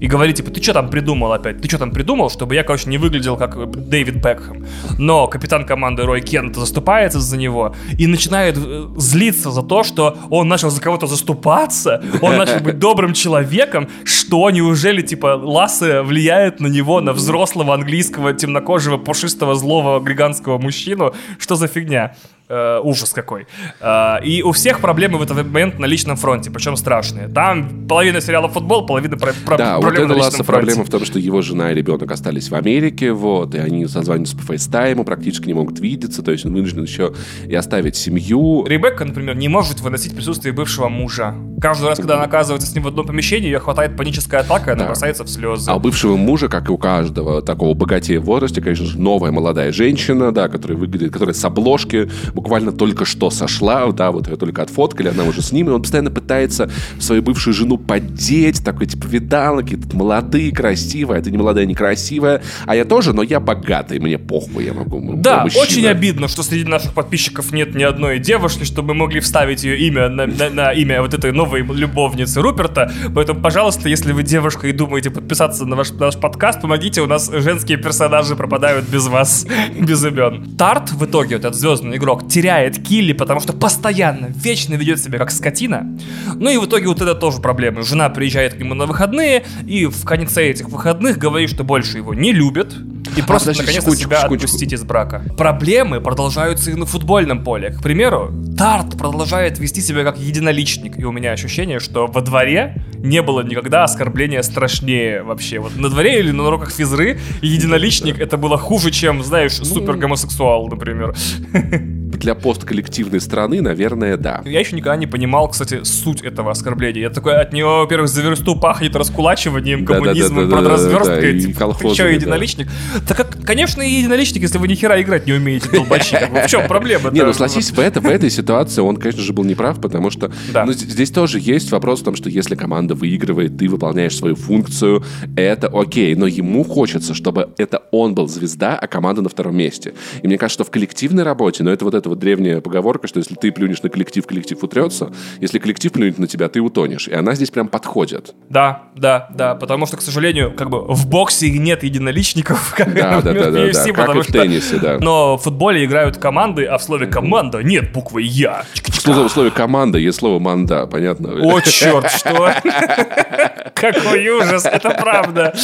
Speaker 2: и говорит, типа, ты что там придумал опять? Ты что там придумал, чтобы я, короче, не выглядел как Дэвид Бекхэм? Но капитан команды Рой Кент заступается за него и начинает э, злиться за то, что он начал за кого-то заступаться, он начал быть добрым человеком, что неужели, типа, Лассе влияет на него, на взрослого английского темнокожего пушистого злого григанского мужчину? Что за фигня? Э, ужас какой. Э, и у всех проблемы в этот момент на личном фронте, причем страшные. Там половина сериала футбол, половина про, про
Speaker 1: да,
Speaker 2: проблемы
Speaker 1: вот
Speaker 2: на
Speaker 1: личном проблема в том, что его жена и ребенок остались в Америке, вот, и они созваниваются по фейстайму, практически не могут видеться, то есть он вынужден еще и оставить семью.
Speaker 2: Ребекка, например, не может выносить присутствие бывшего мужа. Каждый раз, когда она оказывается с ним в одном помещении, ее хватает паническая атака, и она да. бросается в слезы.
Speaker 1: А у бывшего мужа, как и у каждого такого богатея в возрасте, конечно же, новая молодая женщина, да, которая выглядит, которая с обложки буквально только что сошла, да, вот ее только отфоткали, она уже с ним, и он постоянно пытается свою бывшую жену поддеть, такой, типа, видал, какие-то молодые, красивые, а ты не молодая, не красивая, а я тоже, но я богатый, мне похуй, я могу.
Speaker 2: Да, очень обидно, что среди наших подписчиков нет ни одной девушки, чтобы мы могли вставить ее имя на, на, на имя вот этой новой любовницы Руперта, поэтому, пожалуйста, если вы девушка и думаете подписаться на ваш, на наш подкаст, помогите, у нас женские персонажи пропадают без вас, без имен. Тарт в итоге, вот этот звездный игрок, теряет Килли, потому что постоянно, вечно ведет себя как скотина. Ну и в итоге вот это тоже проблема. Жена приезжает к нему на выходные, и в конце этих выходных говорит, что больше его не любит, и просто, а, наконец-то, себя секундочку. отпустить из брака. Проблемы продолжаются и на футбольном поле. К примеру, Тарт продолжает вести себя как единоличник, и у меня ощущение, что во дворе не было никогда оскорбления страшнее вообще. Вот на дворе или на уроках физры единоличник это было хуже, чем, знаешь, ну, супер гомосексуал, например.
Speaker 1: Для постколлективной страны, наверное, да.
Speaker 2: Я еще никогда не понимал, кстати, суть этого оскорбления. Я такой, от него, во-первых, за версту пахнет раскулачиванием, коммунизмом, продразверсткой. Да, типа, ты что, единоличник? Так как, конечно, и единоличник, если вы ни хера играть не умеете, долбачи. В чем проблема?
Speaker 1: Не, ну согласись, в, это, этой ситуации он, конечно же, был неправ, потому что ну, здесь тоже есть вопрос в том, что если команда выигрывает, ты выполняешь свою функцию, это окей, но ему хочется, чтобы это он был звезда, а команда на втором месте. И мне кажется, что в коллективной работе, но это вот эта вот древняя поговорка, что если ты плюнешь на коллектив, коллектив утрется, если коллектив плюнет на тебя, ты утонешь. И она здесь прям подходит.
Speaker 2: Да, да, да, потому что, к сожалению, как бы в боксе нет единоличников, как да, да, да, да, UFC, да, как и в теннисе, да. Но в футболе играют команды, а в слове «команда» нет буквы «я».
Speaker 1: В слове «команда» есть слово «манда», понятно?
Speaker 2: О, черт, что? Какой ужас, это правда.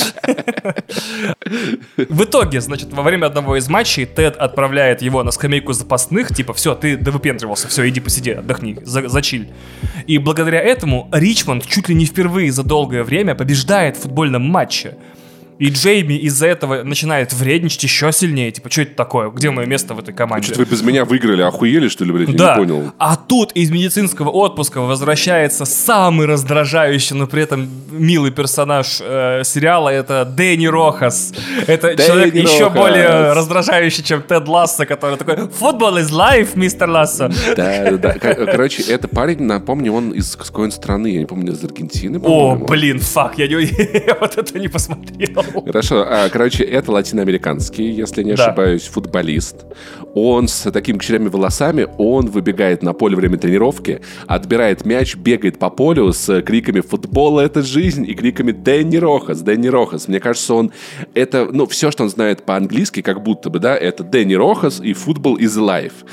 Speaker 2: В итоге, значит, во время одного из матчей Тед отправляет его на скамейку запасных, типа, все, ты довыпендривался, все, иди посиди, отдохни, за, зачиль. И благодаря этому Ричмонд чуть ли не впервые за долгое время побеждает в футбольном матче. И Джейми из-за этого начинает вредничать еще сильнее. Типа, что это такое? Где мое место в этой команде?
Speaker 1: Что-то вы без меня выиграли, охуели, что ли, блядь?
Speaker 2: Да.
Speaker 1: Я не понял.
Speaker 2: А тут из медицинского отпуска возвращается самый раздражающий, но при этом милый персонаж э, сериала. Это Дэнни Рохас. Это Дэнни человек Рохас. еще более раздражающий, чем Тед Лассо, который такой «Футбол is life, мистер Лассо».
Speaker 1: Да, да, да. Короче, это парень, напомню, он из какой страны? Я не помню, из Аргентины,
Speaker 2: О, блин, фак, я, не, я вот это не посмотрел.
Speaker 1: Хорошо. А, короче, это латиноамериканский, если не ошибаюсь, футболист. Он с такими кучерями волосами, он выбегает на поле во время тренировки, отбирает мяч, бегает по полю с криками «Футбол — это жизнь!» и криками «Дэнни Рохас! Дэнни Рохас!» Мне кажется, он... Это, ну, все, что он знает по-английски, как будто бы, да, это Дэнни Рохас и «Футбол is life»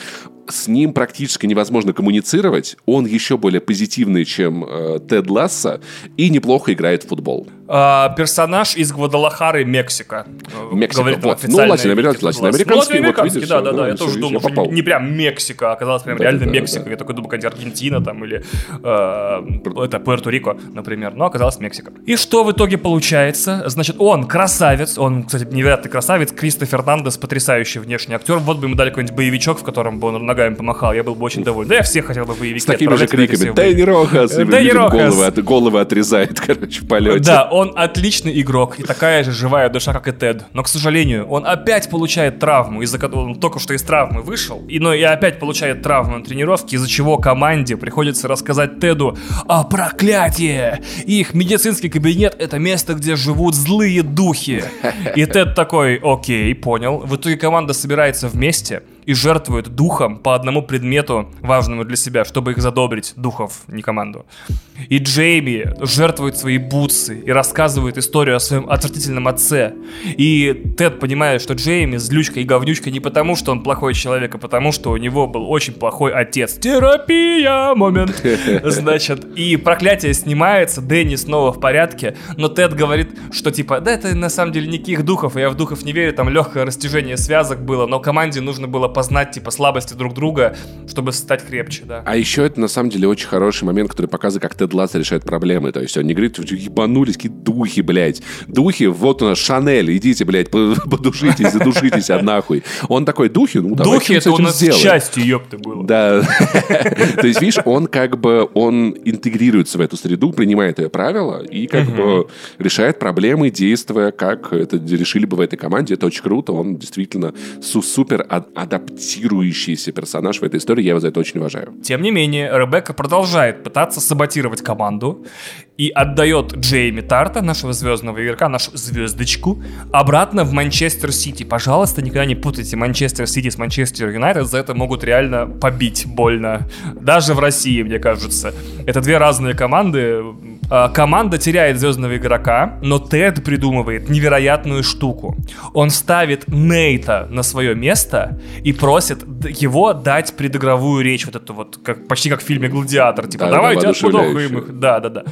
Speaker 1: с ним практически невозможно коммуницировать. Он еще более позитивный, чем э, Тед Ласса, и неплохо играет в футбол.
Speaker 2: А, персонаж из Гвадалахары, Мексика.
Speaker 1: Э, Мексика, Говорит, вот. Ну, латиноамериканский, латиноамериканский,
Speaker 2: ну, вот видишь, да, да, да. Я тоже думал, что не прям Мексика, а оказалось прям да, реально да, Мексика. Да. Я такой думал, какая Аргентина там или э, это Пуэрто-Рико, например. Но оказалось Мексика. И что в итоге получается? Значит, он красавец, он, кстати, невероятный красавец, Кристо Фернандес, потрясающий внешний актер. Вот бы ему дали какой-нибудь боевичок, в котором бы он ногами помахал, я был бы очень доволен. Да я всех хотел бы боевики С
Speaker 1: такими же криками. Дэнни Рохас! Дэнни Рохас! Головы, головы отрезает, короче, в полете.
Speaker 2: Да, он отличный игрок и такая же живая душа, как и Тед. Но, к сожалению, он опять получает травму, из-за которого он только что из травмы вышел, и, но и опять получает травму на тренировке, из-за чего команде приходится рассказать Теду о проклятии. Их медицинский кабинет — это место, где живут злые духи. И Тед такой, окей, понял. В итоге команда собирается вместе, и жертвует духом по одному предмету, важному для себя, чтобы их задобрить, духов, не команду. И Джейми жертвует свои бутсы и рассказывает историю о своем отвратительном отце. И Тед понимает, что Джейми злючка и говнючка не потому, что он плохой человек, а потому, что у него был очень плохой отец. Терапия! Момент. Значит, и проклятие снимается, Дэнни снова в порядке, но Тед говорит, что типа, да это на самом деле никаких духов, я в духов не верю, там легкое растяжение связок было, но команде нужно было распознать, типа, слабости друг друга, чтобы стать крепче, да.
Speaker 1: А еще это, на самом деле, очень хороший момент, который показывает, как Тед Ласс решает проблемы. То есть он не говорит, ебанулись, какие духи, блядь. Духи, вот у нас Шанель, идите, блядь, подушитесь, задушитесь, а нахуй. Он такой, духи, ну давай
Speaker 2: Духи, это у нас сделаем. частью, ёпты, было.
Speaker 1: Да. То есть, видишь, он как бы, он интегрируется в эту среду, принимает ее правила и как бы решает проблемы, действуя, как это решили бы в этой команде. Это очень круто. Он действительно супер адаптирующийся персонаж в этой истории. Я его за это очень уважаю.
Speaker 2: Тем не менее, Ребекка продолжает пытаться саботировать команду и отдает Джейми Тарта, нашего звездного игрока, нашу звездочку, обратно в Манчестер Сити. Пожалуйста, никогда не путайте Манчестер Сити с Манчестер Юнайтед, за это могут реально побить больно. Даже в России, мне кажется. Это две разные команды. А, команда теряет звездного игрока, но Тед придумывает невероятную штуку. Он ставит Нейта на свое место и просит его дать предыгровую речь, вот эту вот, как, почти как в фильме «Гладиатор». Типа, да, давайте отпудохаем их. Да, да, да.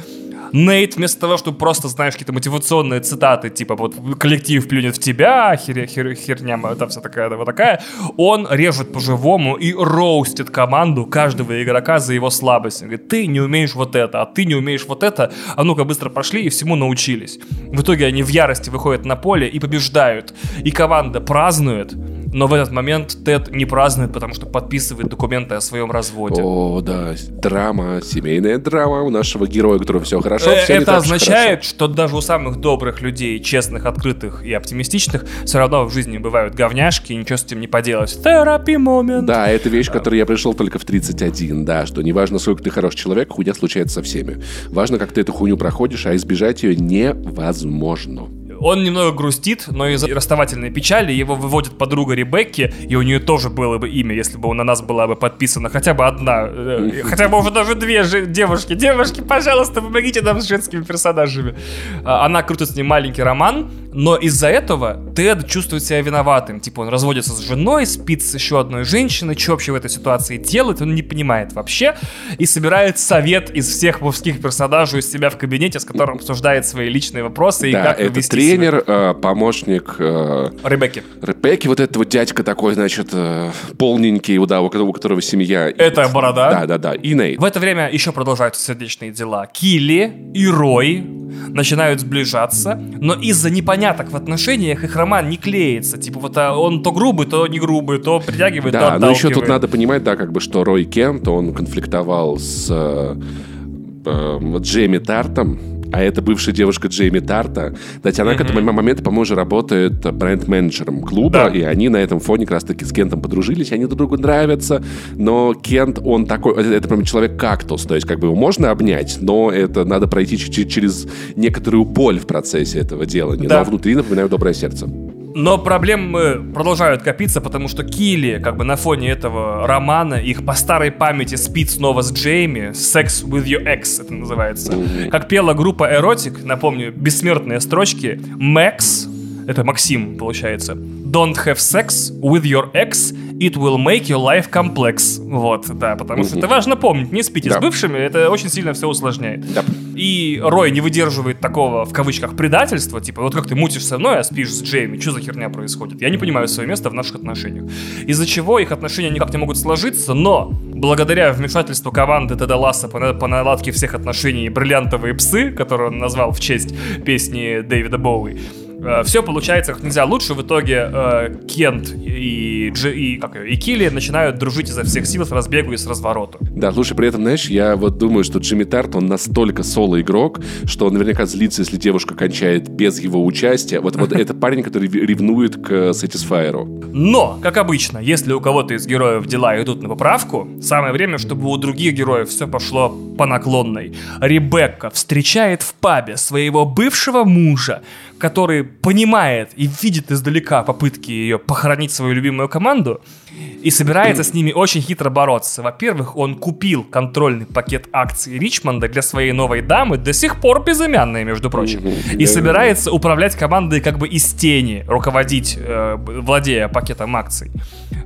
Speaker 2: Нейт вместо того, чтобы просто, знаешь, какие-то мотивационные цитаты, типа вот коллектив плюнет в тебя, хер, хер, херня там вся такая, вот такая, он режет по-живому и роустит команду каждого игрока за его слабость. Он говорит, ты не умеешь вот это, а ты не умеешь вот это, а ну-ка быстро пошли и всему научились. В итоге они в ярости выходят на поле и побеждают. И команда празднует, но в этот момент Тед не празднует, потому что подписывает документы о своем разводе.
Speaker 1: О, да, драма, семейная драма у нашего героя, у которого все хорошо. Все
Speaker 2: Это означает, что даже у самых добрых людей, честных, открытых и оптимистичных, все равно в жизни бывают говняшки, и ничего с этим не поделать. Терапи момент.
Speaker 1: Да, это вещь, к которой я пришел только в 31, да, что неважно, сколько ты хороший человек, хуйня случается со всеми. Важно, как ты эту хуйню проходишь, а избежать ее невозможно.
Speaker 2: Он немного грустит, но из-за расставательной печали его выводит подруга Ребекки, и у нее тоже было бы имя, если бы на нас была бы подписана хотя бы одна, э, хотя бы уже даже две девушки. Девушки, пожалуйста, помогите нам с женскими персонажами. А, она крутит с ним маленький роман, но из-за этого Тед чувствует себя виноватым. Типа он разводится с женой, спит с еще одной женщиной, что вообще в этой ситуации делает, он не понимает вообще, и собирает совет из всех мужских персонажей из себя в кабинете, с которым обсуждает свои личные вопросы
Speaker 1: да,
Speaker 2: и как
Speaker 1: это вести тренер, э, помощник... Э,
Speaker 2: Ребекки.
Speaker 1: Ребекки, вот этот вот дядька такой, значит, э, полненький, да, у которого семья.
Speaker 2: Это борода.
Speaker 1: Да, да, да. И Нейт.
Speaker 2: В это время еще продолжаются сердечные дела. Килли и Рой начинают сближаться, но из-за непоняток в отношениях их роман не клеится. Типа вот а он то грубый, то не грубый, то притягивает,
Speaker 1: да,
Speaker 2: то
Speaker 1: отталкивает. но еще тут надо понимать, да, как бы, что Рой Кент, он конфликтовал с э, э, Джейми Тартом, а это бывшая девушка Джейми Тарта. Кстати, она mm-hmm. к этому моменту, по-моему, уже работает бренд-менеджером клуба, да. и они на этом фоне как раз-таки с Кентом подружились, они друг другу нравятся, но Кент, он такой, это, это прям человек-кактус, то есть как бы его можно обнять, но это надо пройти через некоторую боль в процессе этого делания, да. но внутри, напоминаю, доброе сердце.
Speaker 2: Но проблемы продолжают копиться, потому что Килли, как бы на фоне этого романа, их по старой памяти спит снова с Джейми. Sex with your ex это называется. Как пела группа Erotic, напомню, бессмертные строчки. Max, это Максим, получается. Don't have sex with your ex It will make your life complex. Вот, да, потому что это важно помнить. Не спите да. с бывшими, это очень сильно все усложняет. Да. И Рой не выдерживает такого, в кавычках, предательства. Типа, вот как ты мутишь со мной, а спишь с Джейми, что за херня происходит? Я не понимаю свое место в наших отношениях. Из-за чего их отношения никак не могут сложиться, но благодаря вмешательству команды Теда Ласса по, по наладке всех отношений «Бриллиантовые псы», которые он назвал в честь песни Дэвида Боуи, все получается как нельзя лучше. В итоге э, Кент и, Дж, и, как, и Килли начинают дружить изо всех сил с разбегу и с развороту.
Speaker 1: Да, слушай, при этом, знаешь, я вот думаю, что Джимми Тарт, он настолько соло-игрок, что он наверняка злится, если девушка кончает без его участия. Вот, вот это парень, который ревнует к Satisfyer.
Speaker 2: Но, как обычно, если у кого-то из героев дела идут на поправку, самое время, чтобы у других героев все пошло по наклонной. Ребекка встречает в пабе своего бывшего мужа, который понимает и видит издалека попытки ее похоронить свою любимую команду и собирается с ними очень хитро бороться. Во-первых, он купил контрольный пакет акций Ричмонда для своей новой дамы, до сих пор безымянной, между прочим, и собирается управлять командой как бы из тени, руководить, э, владея пакетом акций.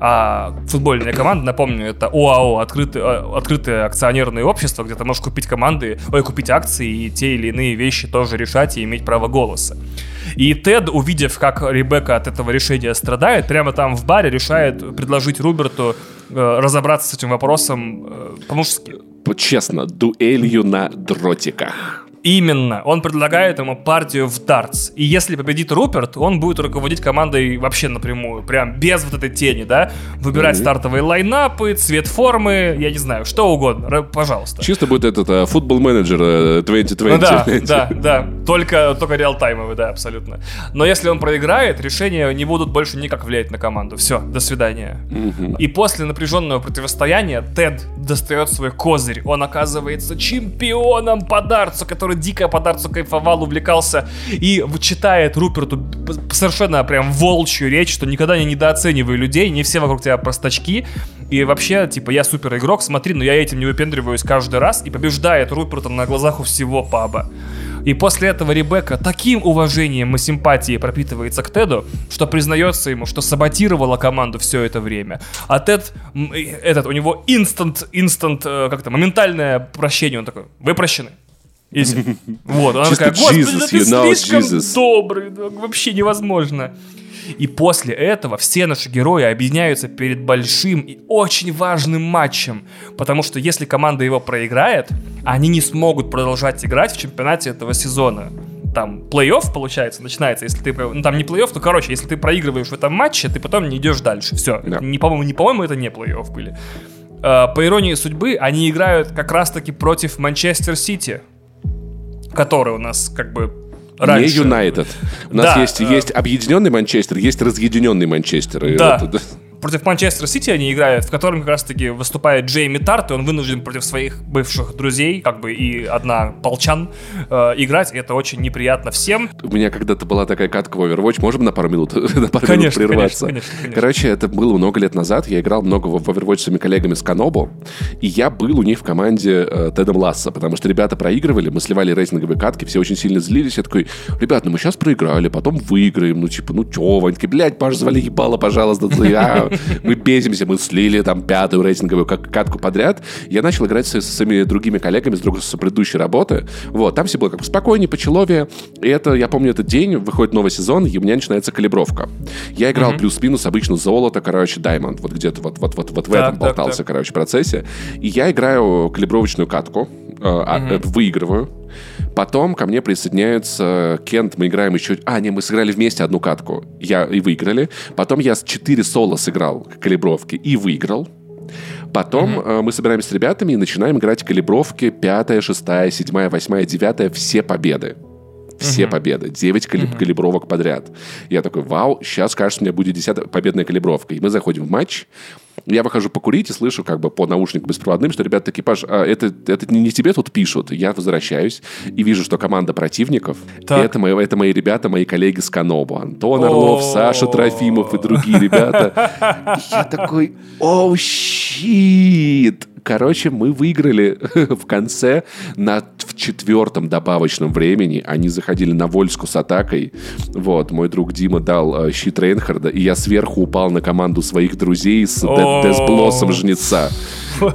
Speaker 2: А футбольная команда, напомню, это ОАО, открытое, э, открытое акционерное общество, где ты можешь купить команды, ой, купить акции и те или иные вещи тоже решать и иметь право голоса. И Тед, увидев, как Ребекка от этого решения страдает, прямо там в баре решает предложить Руберту э, разобраться с этим вопросом э, по-мужски.
Speaker 1: Честно, дуэлью на дротиках.
Speaker 2: Именно. Он предлагает ему партию в дартс. И если победит Руперт, он будет руководить командой вообще напрямую. Прям без вот этой тени, да? Выбирать mm-hmm. стартовые лайнапы, цвет формы, я не знаю, что угодно. Пожалуйста.
Speaker 1: Чисто будет этот а, футбол-менеджер 2020. Ну,
Speaker 2: да, да, да. Только, только реалтаймовый, да, абсолютно. Но если он проиграет, решения не будут больше никак влиять на команду. Все, до свидания. Mm-hmm. И после напряженного противостояния Тед достает свой козырь. Он оказывается чемпионом по дартсу, который который дико по дартсу кайфовал, увлекался и читает Руперту совершенно прям волчью речь, что никогда не недооценивай людей, не все вокруг тебя простачки, и вообще, типа, я супер игрок, смотри, но я этим не выпендриваюсь каждый раз, и побеждает Руперта на глазах у всего паба. И после этого Ребекка таким уважением и симпатией пропитывается к Теду, что признается ему, что саботировала команду все это время. А Тед, этот, у него инстант, инстант, э, как-то, моментальное прощение. Он такой, вы прощены. Изи. Вот, она такая, господи, да ты слишком добрый, вообще невозможно. И после этого все наши герои объединяются перед большим и очень важным матчем. Потому что если команда его проиграет, они не смогут продолжать играть в чемпионате этого сезона. Там плей-офф, получается, начинается, если ты... Ну, там не плей-офф, ну, короче, если ты проигрываешь в этом матче, ты потом не идешь дальше. Все. Да. Не, по-моему, не, по-моему, это не плей-офф были. Uh, по иронии судьбы, они играют как раз-таки против Манчестер Сити который у нас как бы раньше.
Speaker 1: Не Юнайтед. У нас да, есть, э... есть объединенный Манчестер, есть разъединенный Манчестер.
Speaker 2: Да. Вот, против Манчестер Сити они играют, в котором как раз-таки выступает Джейми Тарт, и он вынужден против своих бывших друзей, как бы и одна полчан, э, играть, и это очень неприятно всем.
Speaker 1: У меня когда-то была такая катка в Overwatch, можем на пару минут, на пару конечно, минут прерваться? Конечно, конечно, конечно. Короче, это было много лет назад, я играл много в Overwatch с своими коллегами с Канобу, и я был у них в команде э, Тедом Ласса, потому что ребята проигрывали, мы сливали рейтинговые катки, все очень сильно злились, я такой, ребят, ну мы сейчас проиграли, потом выиграем, ну типа, ну чё, Ваньки, блядь, Паш, завали ебало, пожалуйста, я мы бесимся, мы слили там пятую рейтинговую катку подряд. Я начал играть со, со своими другими коллегами с, друг, с предыдущей работы. Вот, там все было как бы спокойнее, почеловее. И это, я помню, этот день, выходит новый сезон, и у меня начинается калибровка. Я играл mm-hmm. плюс-минус обычно золото, короче, даймонд. Вот где-то вот, вот, вот, вот в так, этом так, болтался, так. короче, процессе. И я играю калибровочную катку, э, mm-hmm. выигрываю. Потом ко мне присоединяется Кент, мы играем еще... А, не, мы сыграли вместе одну катку. Я и выиграли. Потом я 4 соло сыграл калибровки и выиграл. Потом mm-hmm. э, мы собираемся с ребятами и начинаем играть калибровки 5, 6, 7, 8, 9, все победы. Все mm-hmm. победы. 9 калиб- mm-hmm. калибровок подряд. Я такой, вау, сейчас, кажется, у меня будет 10 победная калибровка. И мы заходим в матч. Я выхожу покурить и слышу как бы по наушнику беспроводным, что ребята такие, Паш, а это, это не тебе тут пишут. Я возвращаюсь и вижу, что команда противников, это мои, это мои ребята, мои коллеги с Канобу. Антон Орлов, Саша Трофимов и другие ребята. Я такой, оу, щит! Короче, мы выиграли в конце на в четвертом добавочном времени. Они заходили на Вольску с атакой. Вот, мой друг Дима дал э, щит Рейнхарда, и я сверху упал на команду своих друзей с Death Blossom Жнеца.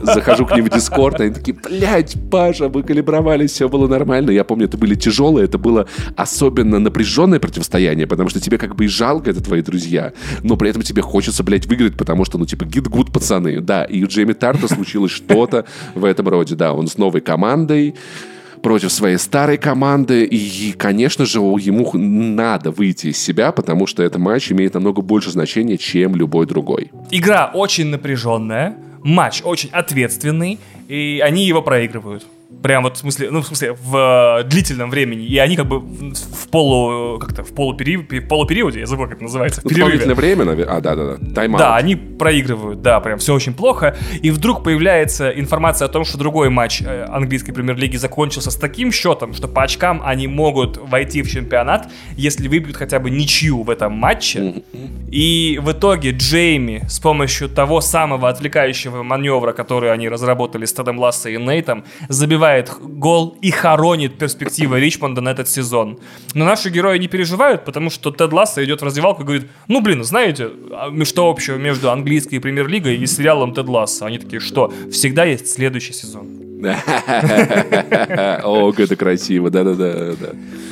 Speaker 1: Захожу к ним в Дискорд, они такие, блядь, Паша, мы калибровались, все было нормально. Я помню, это были тяжелые, это было особенно напряженное противостояние, потому что тебе как бы и жалко, это твои друзья, но при этом тебе хочется, блядь, выиграть, потому что, ну, типа, git gud пацаны. Да, и у Джейми Тарта случилось что-то в этом роде, да, он с новой командой, против своей старой команды. И, конечно же, ему надо выйти из себя, потому что этот матч имеет намного больше значения, чем любой другой.
Speaker 2: Игра очень напряженная, матч очень ответственный, и они его проигрывают. Прям вот в смысле, ну, в смысле, в э, длительном времени. И они как бы в полу, как-то, в полупериоде, в полупериоде, я забыл, как это называется.
Speaker 1: Ну, дополнительное время, наверное. А, да-да-да.
Speaker 2: Тайм Да, они проигрывают, да, прям все очень плохо. И вдруг появляется информация о том, что другой матч э, английской премьер-лиги закончился с таким счетом, что по очкам они могут войти в чемпионат, если выбьют хотя бы ничью в этом матче. И в итоге Джейми с помощью того самого отвлекающего маневра, который они разработали с Тедом Ласса и Нейтом, забивают забивает гол и хоронит перспективы Ричмонда на этот сезон. Но наши герои не переживают, потому что Тед Ласса идет в раздевалку и говорит, ну, блин, знаете, а что общего между английской премьер-лигой и сериалом Тед Ласса? Они такие, что? Всегда есть следующий сезон.
Speaker 1: О, это красиво, да-да-да.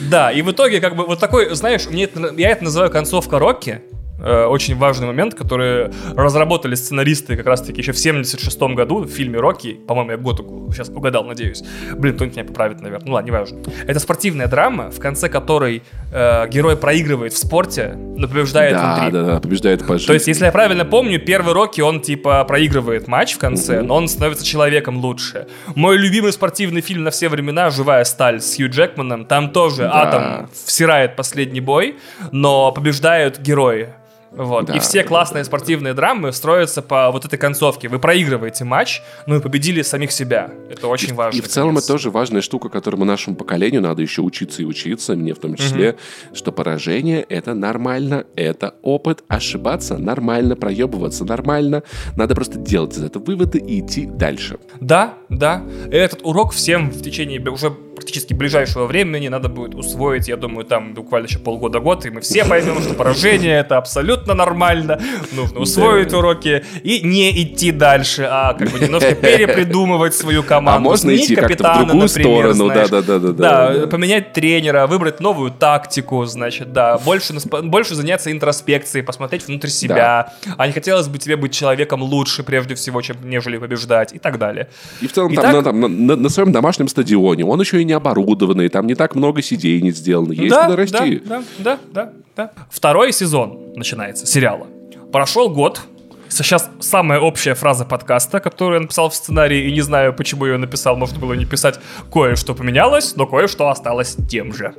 Speaker 2: Да, и в итоге, как бы, вот такой, знаешь, я это называю концовка Рокки, очень важный момент, который разработали сценаристы как раз-таки еще в 76 году в фильме «Рокки». По-моему, я год сейчас угадал, надеюсь. Блин, кто-нибудь меня поправит, наверное. Ну ладно, неважно. Это спортивная драма, в конце которой э, герой проигрывает в спорте, но побеждает
Speaker 1: да,
Speaker 2: внутри.
Speaker 1: Да, да, побеждает по
Speaker 2: То есть, если я правильно помню, первый «Рокки», он типа проигрывает матч в конце, угу. но он становится человеком лучше. Мой любимый спортивный фильм на все времена «Живая сталь» с Хью Джекманом, там тоже да. Атом всирает последний бой, но побеждают герои. Вот. Да, и все классные спортивные драмы строятся по вот этой концовке. Вы проигрываете матч, но и победили самих себя. Это очень
Speaker 1: и,
Speaker 2: важно.
Speaker 1: И в целом это тоже важная штука, которому нашему поколению надо еще учиться и учиться, мне в том числе, угу. что поражение — это нормально, это опыт, ошибаться нормально, проебываться нормально. Надо просто делать из этого выводы и идти дальше.
Speaker 2: Да, да. Этот урок всем в течение уже практически ближайшего времени надо будет усвоить, я думаю, там буквально еще полгода-год, и мы все поймем, что поражение — это абсолютно нормально, нужно усвоить уроки и не идти дальше, а как бы немножко перепридумывать свою команду. А
Speaker 1: можно идти как-то в другую сторону, да-да-да.
Speaker 2: Да, поменять тренера, выбрать новую тактику, значит, да, больше, больше заняться интроспекцией, посмотреть внутрь себя, а не хотелось бы тебе быть человеком лучше, прежде всего, чем нежели побеждать и так далее.
Speaker 1: И в целом там, на, там, на, на своем домашнем стадионе он еще и не оборудованные, там не так много сидений сделано. Есть да, куда расти.
Speaker 2: Да, да, да, да. Второй сезон начинается сериала. Прошел год, Сейчас самая общая фраза подкаста, которую я написал в сценарии, и не знаю, почему я ее написал, можно было не писать. Кое-что поменялось, но кое-что осталось тем же.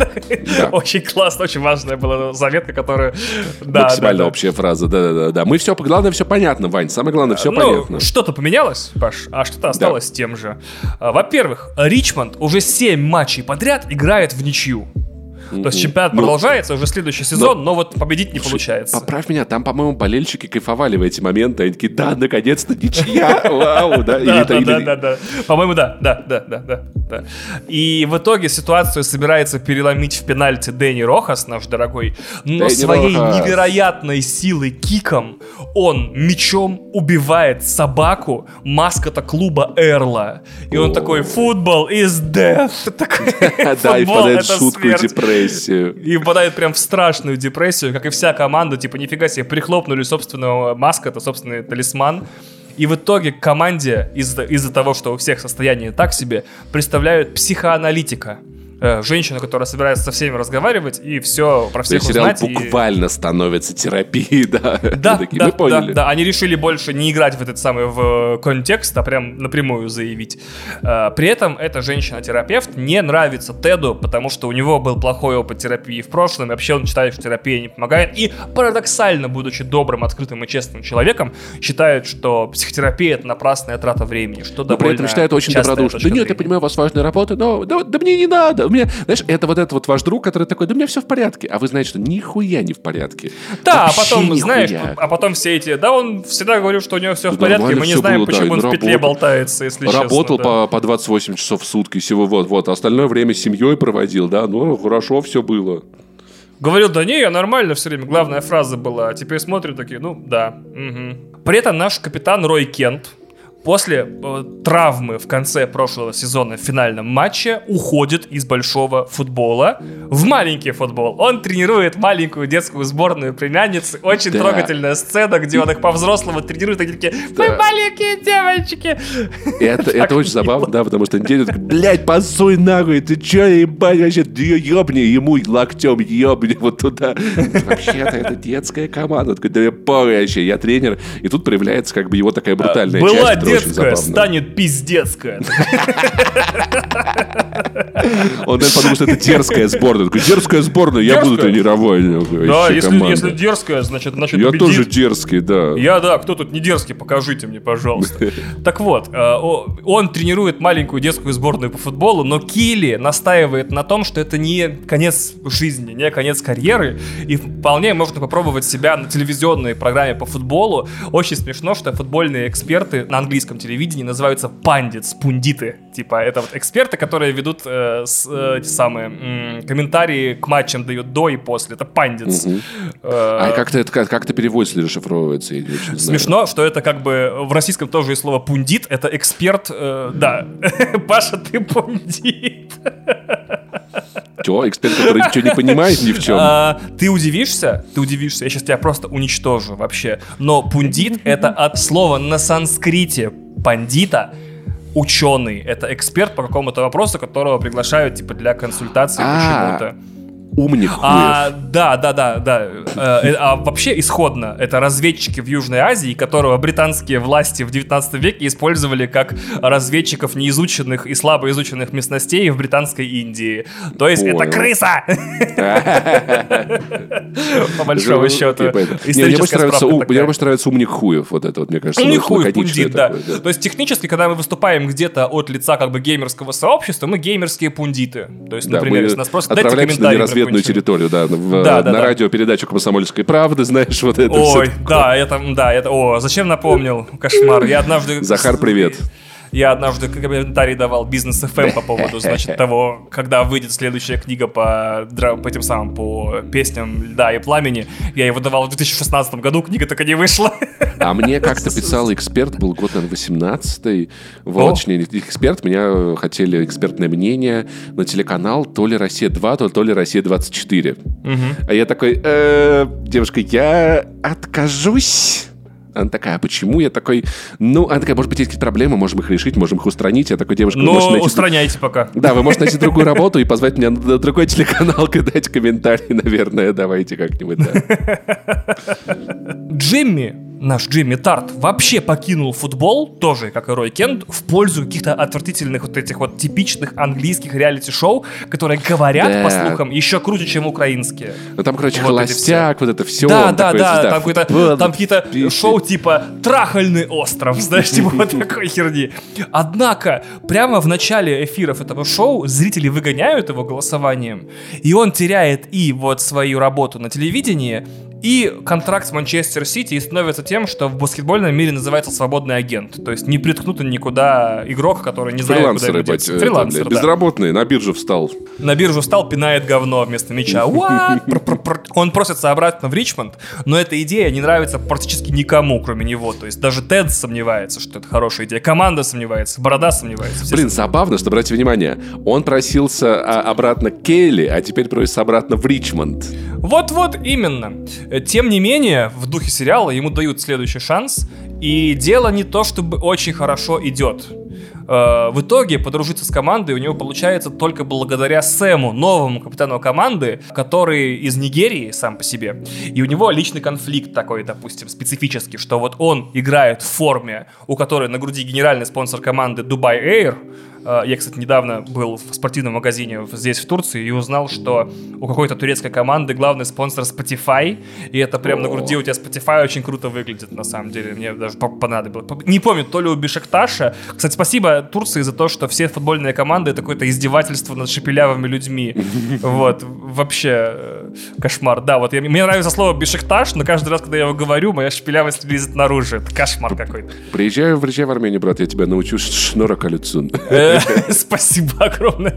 Speaker 2: Очень классно, очень важная была заметка, которая...
Speaker 1: Да, Максимально общая фраза, да-да-да. Мы все, главное, все понятно, Вань, самое главное, все ну, понятно.
Speaker 2: Что-то поменялось, Паш, а что-то осталось тем же. А, во-первых, Ричмонд уже 7 матчей подряд играет в ничью. То есть чемпионат ну, продолжается уже следующий сезон, но, но вот победить не слушай, получается.
Speaker 1: Поправь меня, там, по-моему, болельщики кайфовали в эти моменты. Они такие, да, наконец-то ничья, вау, да.
Speaker 2: Да, да, да, да. По-моему, да, да, да, да, да. И в итоге ситуацию собирается переломить в пенальти Дэнни Рохас, наш дорогой, но своей невероятной силой киком он мечом убивает собаку маскота клуба Эрла. И он такой, футбол is death.
Speaker 1: Да, и впадает в шутку депрессию депрессию.
Speaker 2: И впадает прям в страшную депрессию, как и вся команда. Типа, нифига себе, прихлопнули собственного маскота, собственный талисман. И в итоге команде из-за из того, что у всех состояние так себе, представляют психоаналитика э, женщину, которая собирается со всеми разговаривать и все про всех
Speaker 1: сериал
Speaker 2: узнать.
Speaker 1: буквально
Speaker 2: и...
Speaker 1: становится терапией, да.
Speaker 2: Да, такие, да, да, да. Они решили больше не играть в этот самый в контекст, а прям напрямую заявить. Э, при этом эта женщина-терапевт не нравится Теду, потому что у него был плохой опыт терапии в прошлом, и вообще он считает, что терапия не помогает. И парадоксально, будучи добрым, открытым и честным человеком, считает, что психотерапия это напрасная трата времени, что
Speaker 1: но при этом считает очень добродушно. Да нет, я понимаю, у вас важная работа, но да, да мне не надо меня, знаешь, это вот этот вот ваш друг, который такой, да у меня все в порядке. А вы знаете, что нихуя не в порядке.
Speaker 2: Да, Вообще а потом, нихуя. знаешь, а потом все эти, да, он всегда говорил, что у него все в порядке, мы не знаем, было, почему да, он в петле болтается, если
Speaker 1: Работал
Speaker 2: честно,
Speaker 1: да. по, по 28 часов в сутки, всего вот, вот. Остальное время с семьей проводил, да, ну, хорошо все было.
Speaker 2: Говорил, да не, я нормально все время. Главная фраза была. А теперь смотрят такие, ну, да. Угу. При этом наш капитан Рой Кент, после э, травмы в конце прошлого сезона в финальном матче уходит из большого футбола в маленький футбол. Он тренирует маленькую детскую сборную племянницы. Очень да. трогательная сцена, где он их по-взрослому тренирует. Они такие, мы да. маленькие девочки.
Speaker 1: Это, это очень забавно, да, потому что они такие, блядь, посуй нахуй, ты че, ебать, вообще, ебни ему локтем, ебни вот туда. Вообще-то это детская команда. Да я вообще, я тренер. И тут проявляется как бы его такая брутальная
Speaker 2: часть детская станет пиздецкая.
Speaker 1: Он подумал, что это дерзкая сборная. Такой, дерзкая сборная, я буду тренировать.
Speaker 2: Да, если дерзкая, значит, значит
Speaker 1: Я тоже дерзкий, да.
Speaker 2: Я, да, кто тут не дерзкий, покажите мне, пожалуйста. Так вот, э, он тренирует маленькую детскую сборную по футболу, но Килли настаивает на том, что это не конец жизни, не конец карьеры, и вполне можно попробовать себя на телевизионной программе по футболу. Очень смешно, что футбольные эксперты на английском английском телевидении называются пандитс, пундиты. Типа, это вот эксперты, которые ведут э, с, э, эти самые м, комментарии к матчам, дают до и после. Это пандитс.
Speaker 1: Угу. Э, а как-то это как, как переводится или расшифровывается? Я
Speaker 2: Смешно, что это как бы в российском тоже есть слово пундит. Это эксперт, э, да. Паша, ты пундит.
Speaker 1: Чего? Эксперт, который ничего не понимает ни в чем. А,
Speaker 2: ты удивишься? Ты удивишься. Я сейчас тебя просто уничтожу вообще. Но пундит — это от слова на санскрите пандита, ученый. Это эксперт по какому-то вопросу, которого приглашают типа для консультации а. почему-то
Speaker 1: умник
Speaker 2: а, Да, да, да, да. Э, а вообще исходно это разведчики в Южной Азии, которого британские власти в 19 веке использовали как разведчиков неизученных и слабо изученных местностей в британской Индии. То есть Понял. это крыса! По большому счету.
Speaker 1: Мне больше нравится умник хуев, вот это вот, мне кажется.
Speaker 2: Умник хуев, пундит, да. То есть технически, когда мы выступаем где-то от лица как бы геймерского сообщества, мы геймерские пундиты. То есть, например, если нас просто дайте комментарий
Speaker 1: запретную территорию, да, в, да, да, на да. радиопередачу «Комсомольской правды», знаешь, вот это
Speaker 2: Ой, да, это, да, это, о, зачем напомнил, кошмар, я однажды...
Speaker 1: Захар, привет.
Speaker 2: Я однажды комментарий давал бизнес FM по поводу, значит, того, когда выйдет следующая книга по, по этим самым, по песням «Льда и пламени». Я его давал в 2016 году, книга так и не вышла.
Speaker 1: А мне как-то писал эксперт, был год, наверное, 18-й. Вот, точнее, эксперт, меня хотели экспертное мнение на телеканал то ли «Россия-2», то, то ли «Россия-24». Угу. А я такой, э, девушка, я откажусь она такая, а почему? Я такой, ну, она такая, может быть, есть какие-то проблемы, можем их решить, можем их устранить. Я такой, девушка,
Speaker 2: Но
Speaker 1: найти...
Speaker 2: устраняйте пока.
Speaker 1: Да, вы можете найти другую работу и позвать меня на другой телеканал, дать комментарий, наверное, давайте как-нибудь, да.
Speaker 2: Джимми наш Джимми Тарт вообще покинул футбол, тоже, как и Рой Кент, в пользу каких-то отвратительных вот этих вот типичных английских реалити-шоу, которые говорят, да. по слухам, еще круче, чем украинские.
Speaker 1: Ну там, короче, вот холостяк, вот это все.
Speaker 2: Да, да, да, там, какой-то, там какие-то шоу типа «Трахальный остров», знаешь, типа вот такой херни. Однако, прямо в начале эфиров этого шоу зрители выгоняют его голосованием, и он теряет и вот свою работу на телевидении, и контракт с Манчестер Сити становится тем, что в баскетбольном мире называется свободный агент. То есть не приткнутый никуда игрок, который не знает, куда ему деться.
Speaker 1: Фрилансер, да. Безработный, на биржу встал.
Speaker 2: На биржу встал, пинает говно вместо мяча. Он просится обратно в Ричмонд, но эта идея не нравится практически никому, кроме него. То есть даже Тед сомневается, что это хорошая идея. Команда сомневается, Борода сомневается.
Speaker 1: Блин, забавно, что, обратите внимание, он просился а, обратно к Келли, а теперь просится обратно в Ричмонд.
Speaker 2: Вот-вот, именно. Э, тем не менее, в духе сериала ему дают следующий шанс, и дело не то, чтобы очень хорошо идет. Э, в итоге подружиться с командой у него получается только благодаря Сэму, новому капитану команды, который из Нигерии сам по себе. И у него личный конфликт такой, допустим, специфический, что вот он играет в форме, у которой на груди генеральный спонсор команды Dubai Air, я, кстати, недавно был в спортивном магазине здесь, в Турции, и узнал, что у какой-то турецкой команды главный спонсор Spotify, и это прям О. на груди у тебя Spotify очень круто выглядит, на самом деле. Мне даже понадобилось. Не помню, то ли у Бешекташа. Кстати, спасибо Турции за то, что все футбольные команды это какое-то издевательство над шепелявыми людьми. Вот, вообще э, кошмар. Да, вот мне нравится слово Бешекташ, но каждый раз, когда я его говорю, моя шепелявость лезет наружу. Это кошмар какой-то.
Speaker 1: Приезжаю, приезжай в Армению, брат, я тебя научу шнора колюцун.
Speaker 2: Спасибо огромное.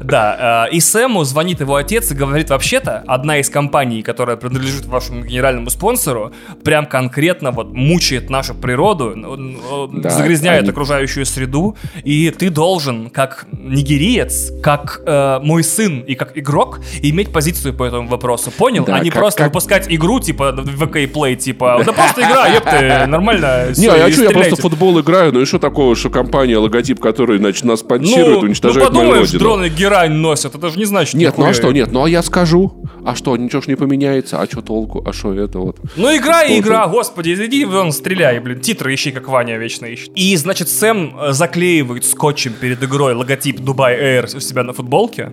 Speaker 2: Да, э, и Сэму звонит его отец и говорит, вообще-то, одна из компаний, которая принадлежит вашему генеральному спонсору, прям конкретно вот мучает нашу природу, да, загрязняет они... окружающую среду, и ты должен, как нигериец, как э, мой сын и как игрок, иметь позицию по этому вопросу. Понял? Да, а не как, просто как... выпускать игру, типа, ВК Play, типа, да просто игра, ёпты, нормально.
Speaker 1: Не, а что, я просто футбол играю, ну и что такого, что компания, логотип, который, значит, нас спонсирует, ну, уничтожает ну, подумаешь, мою
Speaker 2: дроны герань носят, это же не значит
Speaker 1: Нет, ну а что, нет, ну а я скажу. А что, ничего ж не поменяется, а что толку, а что это вот.
Speaker 2: Ну игра и игра, господи, иди вон стреляй, блин, титры ищи, как Ваня вечно ищет. И, значит, Сэм э, заклеивает скотчем перед игрой логотип Dubai Air у себя на футболке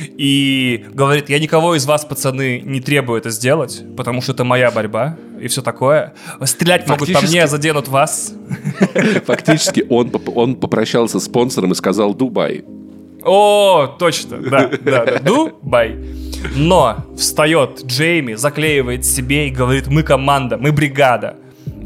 Speaker 2: и говорит, я никого из вас, пацаны, не требую это сделать, потому что это моя борьба и все такое. Стрелять Фактически... могут по мне, заденут вас.
Speaker 1: Фактически он, он попрощался с спонсором и сказал «Дубай».
Speaker 2: О, точно, да, да, да, Дубай. Но встает Джейми, заклеивает себе и говорит, мы команда, мы бригада.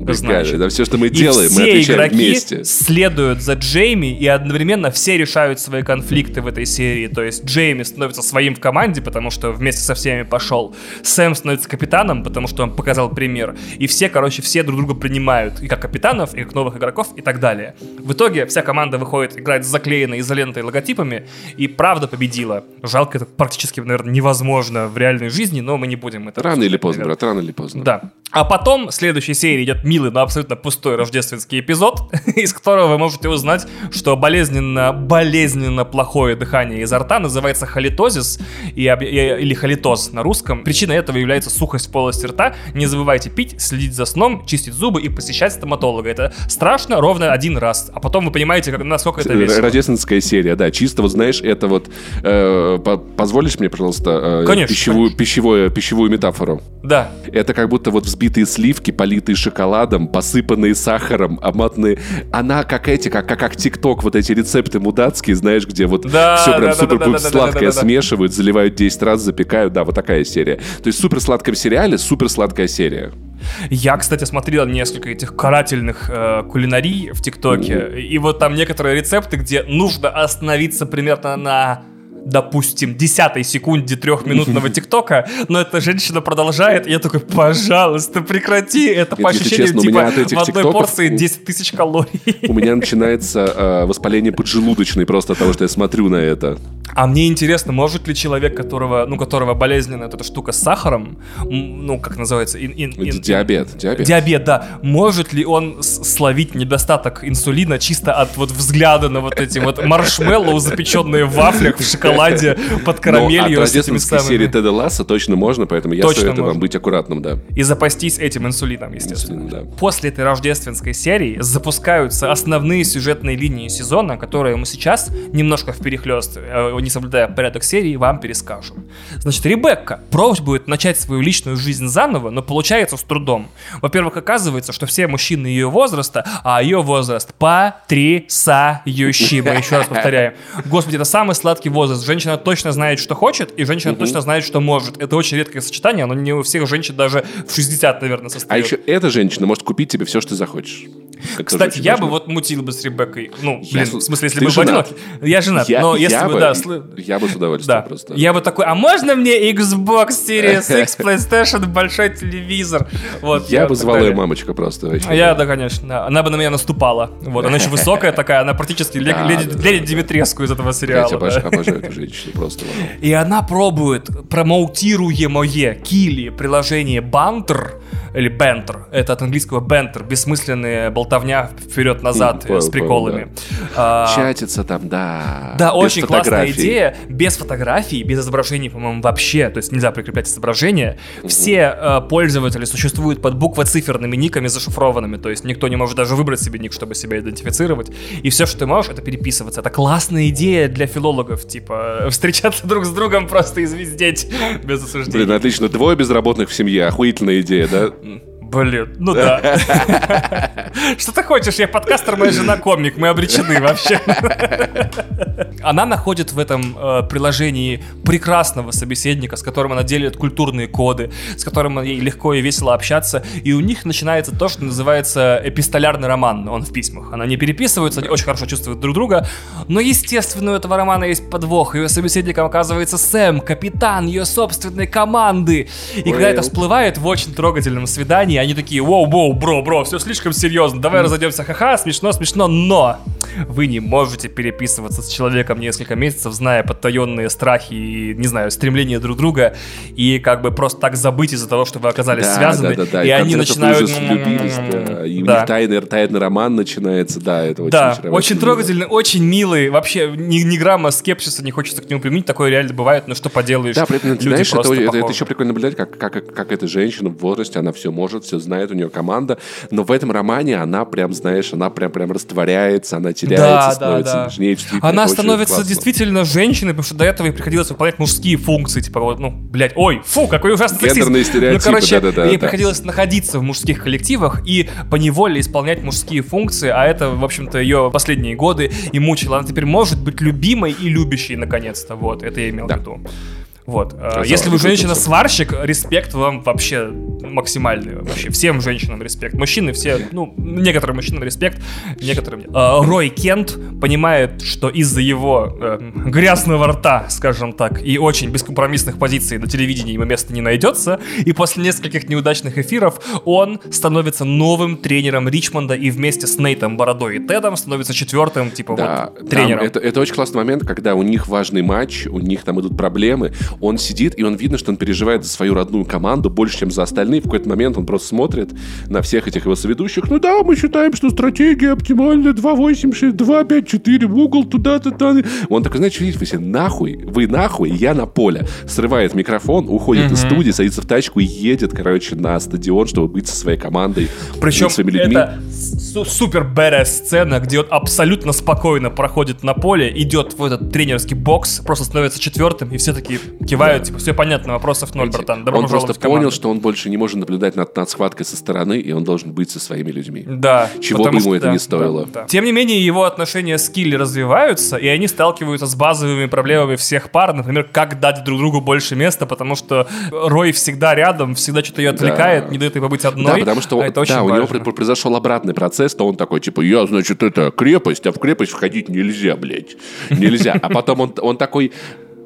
Speaker 2: Значит.
Speaker 1: Это все, что мы делаем, и мы отвечаем игроки вместе.
Speaker 2: следуют за Джейми, и одновременно все решают свои конфликты в этой серии. То есть Джейми становится своим в команде, потому что вместе со всеми пошел. Сэм становится капитаном, потому что он показал пример. И все, короче, все друг друга принимают. И как капитанов, и как новых игроков, и так далее. В итоге вся команда выходит играть с заклеенной изолентой логотипами, и правда победила. Жалко, это практически, наверное, невозможно в реальной жизни, но мы не будем это...
Speaker 1: Рано или поздно, брат, рано или поздно.
Speaker 2: Да. А потом в следующей серии идет милый, но абсолютно пустой рождественский эпизод, из которого вы можете узнать, что болезненно, болезненно плохое дыхание изо рта называется халитозис и, или халитоз на русском. Причиной этого является сухость в полости рта. Не забывайте пить, следить за сном, чистить зубы и посещать стоматолога. Это страшно ровно один раз, а потом вы понимаете, как, насколько это весело.
Speaker 1: Рождественская серия, да, чисто вот знаешь, это вот э, позволишь мне, пожалуйста, э, конечно, пищевую, конечно. Пищевую, пищевую метафору?
Speaker 2: Да.
Speaker 1: Это как будто вот взбитые сливки, политые шоколадом, посыпанные сахаром, обматанные. Она как эти, как, как, как ТикТок, вот эти рецепты мудацкие, знаешь, где вот да, все прям да, супер да, да, сладкое да, да, смешивают, заливают 10 раз, запекают. Да, вот такая серия. То есть супер сладком сериале супер сладкая серия.
Speaker 2: Я, кстати, смотрел несколько этих карательных э, кулинарий в ТикТоке, и вот там некоторые рецепты, где нужно остановиться примерно на допустим, десятой секунде трехминутного ТикТока, но эта женщина продолжает, и я такой, пожалуйста, прекрати, это по ощущениям, типа, в одной порции 10 тысяч калорий.
Speaker 1: У меня начинается э, воспаление поджелудочной просто от того, что я смотрю на это.
Speaker 2: А мне интересно, может ли человек, которого, ну, которого болезненна эта штука с сахаром, ну, как называется? Ин, ин,
Speaker 1: ин, диабет, диабет.
Speaker 2: Диабет, да. Может ли он словить недостаток инсулина чисто от вот взгляда на вот эти вот маршмеллоу, запеченные в вафлях, в шоколаде? Шоколаде под карамелью.
Speaker 1: Ну, от рождественской серии Теда Ласса точно можно, поэтому я советую вам быть аккуратным, да.
Speaker 2: И запастись этим инсулином, естественно. После этой рождественской серии запускаются основные сюжетные линии сезона, которые мы сейчас немножко в перехлест, э, не соблюдая порядок серии, вам перескажем. Значит, Ребекка пробует начать свою личную жизнь заново, но получается с трудом. Во-первых, оказывается, что все мужчины ее возраста, а ее возраст потрясающий. Мы еще раз повторяем. Господи, это самый сладкий возраст женщина точно знает, что хочет, и женщина угу. точно знает, что может. Это очень редкое сочетание, оно не у всех женщин даже в 60, наверное, состоит.
Speaker 1: А еще эта женщина может купить тебе все, что захочешь.
Speaker 2: Как Кстати, я бы вот мутил бы с Ребеккой. Ну, блин, я, в смысле, если бы женат? Я женат, я, но если бы, да...
Speaker 1: Я бы с удовольствием
Speaker 2: да.
Speaker 1: просто.
Speaker 2: Я бы такой, а можно мне Xbox Series X, PlayStation, большой телевизор?
Speaker 1: Вот, я, я бы звал ее мамочка просто.
Speaker 2: Вообще. Я, да, конечно. Она бы на меня наступала. Вот, она еще высокая такая, она практически леди Димитреску из этого сериала. Я
Speaker 1: обожаю эту женщину просто.
Speaker 2: И она пробует промоутируемое Кили приложение Бантер, или бентер, это от английского бентер, бессмысленные болтовня вперед-назад с приколами.
Speaker 1: Да. А, Чатится там, да.
Speaker 2: Да, без очень классная идея, без фотографий, без изображений, по-моему, вообще, то есть нельзя прикреплять изображения. Mm-hmm. Все э, пользователи существуют под буквоциферными никами зашифрованными, то есть никто не может даже выбрать себе ник, чтобы себя идентифицировать. И все, что ты можешь, это переписываться. Это классная идея для филологов, типа встречаться друг с другом просто и звездеть без осуждения.
Speaker 1: Блин, отлично. Двое безработных в семье. Охуительная идея, да?
Speaker 2: Блин, ну да. Что ты хочешь? Я подкастер, моя жена комик. Мы обречены вообще. Она находит в этом э, приложении прекрасного собеседника, с которым она делит культурные коды, с которым ей легко и весело общаться. И у них начинается то, что называется эпистолярный роман. Он в письмах. Она не переписывается, они очень хорошо чувствуют друг друга. Но, естественно, у этого романа есть подвох. Ее собеседником оказывается Сэм, капитан ее собственной команды. И когда это всплывает в очень трогательном свидании, они такие, воу, воу, бро, бро, все слишком серьезно, давай mm. разойдемся, ха-ха, смешно, смешно, но вы не можете переписываться с человеком несколько месяцев, зная подтаенные страхи и, не знаю, стремления друг друга, и как бы просто так забыть из-за того, что вы оказались
Speaker 1: да,
Speaker 2: связаны,
Speaker 1: да, да, да.
Speaker 2: и, и они начинают...
Speaker 1: Влюбились, да. И да. у них тайный, тайный роман начинается, да, это очень
Speaker 2: Да, очень трогательный, очень милый, вообще ни, ни грамма скепсиса не хочется к нему применить, такое реально бывает, но что поделаешь,
Speaker 1: Да, при этом, люди знаешь, это, это, это еще прикольно наблюдать, как, как, как эта женщина в возрасте, она все может, все знает, у нее команда, но в этом романе она прям, знаешь, она прям прям растворяется, она теряется, да, становится да, да. нежнее,
Speaker 2: Она становится классно. действительно женщиной, потому что до этого ей приходилось выполнять мужские функции, типа вот, ну, блядь, ой, фу, какой ужасный
Speaker 1: Гендерные
Speaker 2: сексизм.
Speaker 1: стереотипы,
Speaker 2: ну, короче,
Speaker 1: да, да,
Speaker 2: ей
Speaker 1: да.
Speaker 2: приходилось находиться в мужских коллективах и по неволе исполнять мужские функции, а это, в общем-то, ее последние годы и мучило. Она теперь может быть любимой и любящей, наконец-то, вот, это я имел да. в виду. Вот. Красава, Если вы женщина-сварщик, респект вам вообще максимальный. Вообще всем женщинам респект. Мужчины все, ну, некоторым мужчинам респект, некоторым нет. Рой Кент понимает, что из-за его э, грязного рта, скажем так, и очень бескомпромиссных позиций на телевидении ему места не найдется, и после нескольких неудачных эфиров он становится новым тренером Ричмонда и вместе с Нейтом Бородой и Тедом становится четвертым, типа, да, вот, тренером.
Speaker 1: Это, это очень классный момент, когда у них важный матч, у них там идут проблемы, он сидит, и он видно, что он переживает за свою родную команду больше, чем за остальные. В какой-то момент он просто смотрит на всех этих его соведущих. Ну да, мы считаем, что стратегия оптимальная 2.8, 2.5, в угол туда-то, там. Он такой, знаете, видите, вы все нахуй, вы нахуй, я на поле. Срывает микрофон, уходит mm-hmm. из студии, садится в тачку и едет, короче, на стадион, чтобы быть со своей командой,
Speaker 2: Причем своими людьми. это супер бэрая сцена, где он абсолютно спокойно проходит на поле, идет в этот тренерский бокс, просто становится четвертым, и все такие кивают, да. типа, все понятно, вопросов ноль, братан.
Speaker 1: Добро он просто понял, что он больше не может наблюдать над, над схваткой со стороны, и он должен быть со своими людьми.
Speaker 2: Да.
Speaker 1: Чего бы ему что, это да, не стоило. Да,
Speaker 2: да. Тем не менее, его отношения с Килли развиваются, и они сталкиваются с базовыми проблемами всех пар, например, как дать друг другу больше места, потому что Рой всегда рядом, всегда что-то ее отвлекает, да. не дает ей побыть одной.
Speaker 1: Да, потому что а это очень да, у него произошел обратный процесс, то он такой, типа, я, значит, это крепость, а в крепость входить нельзя, блядь. Нельзя. А потом он, он такой,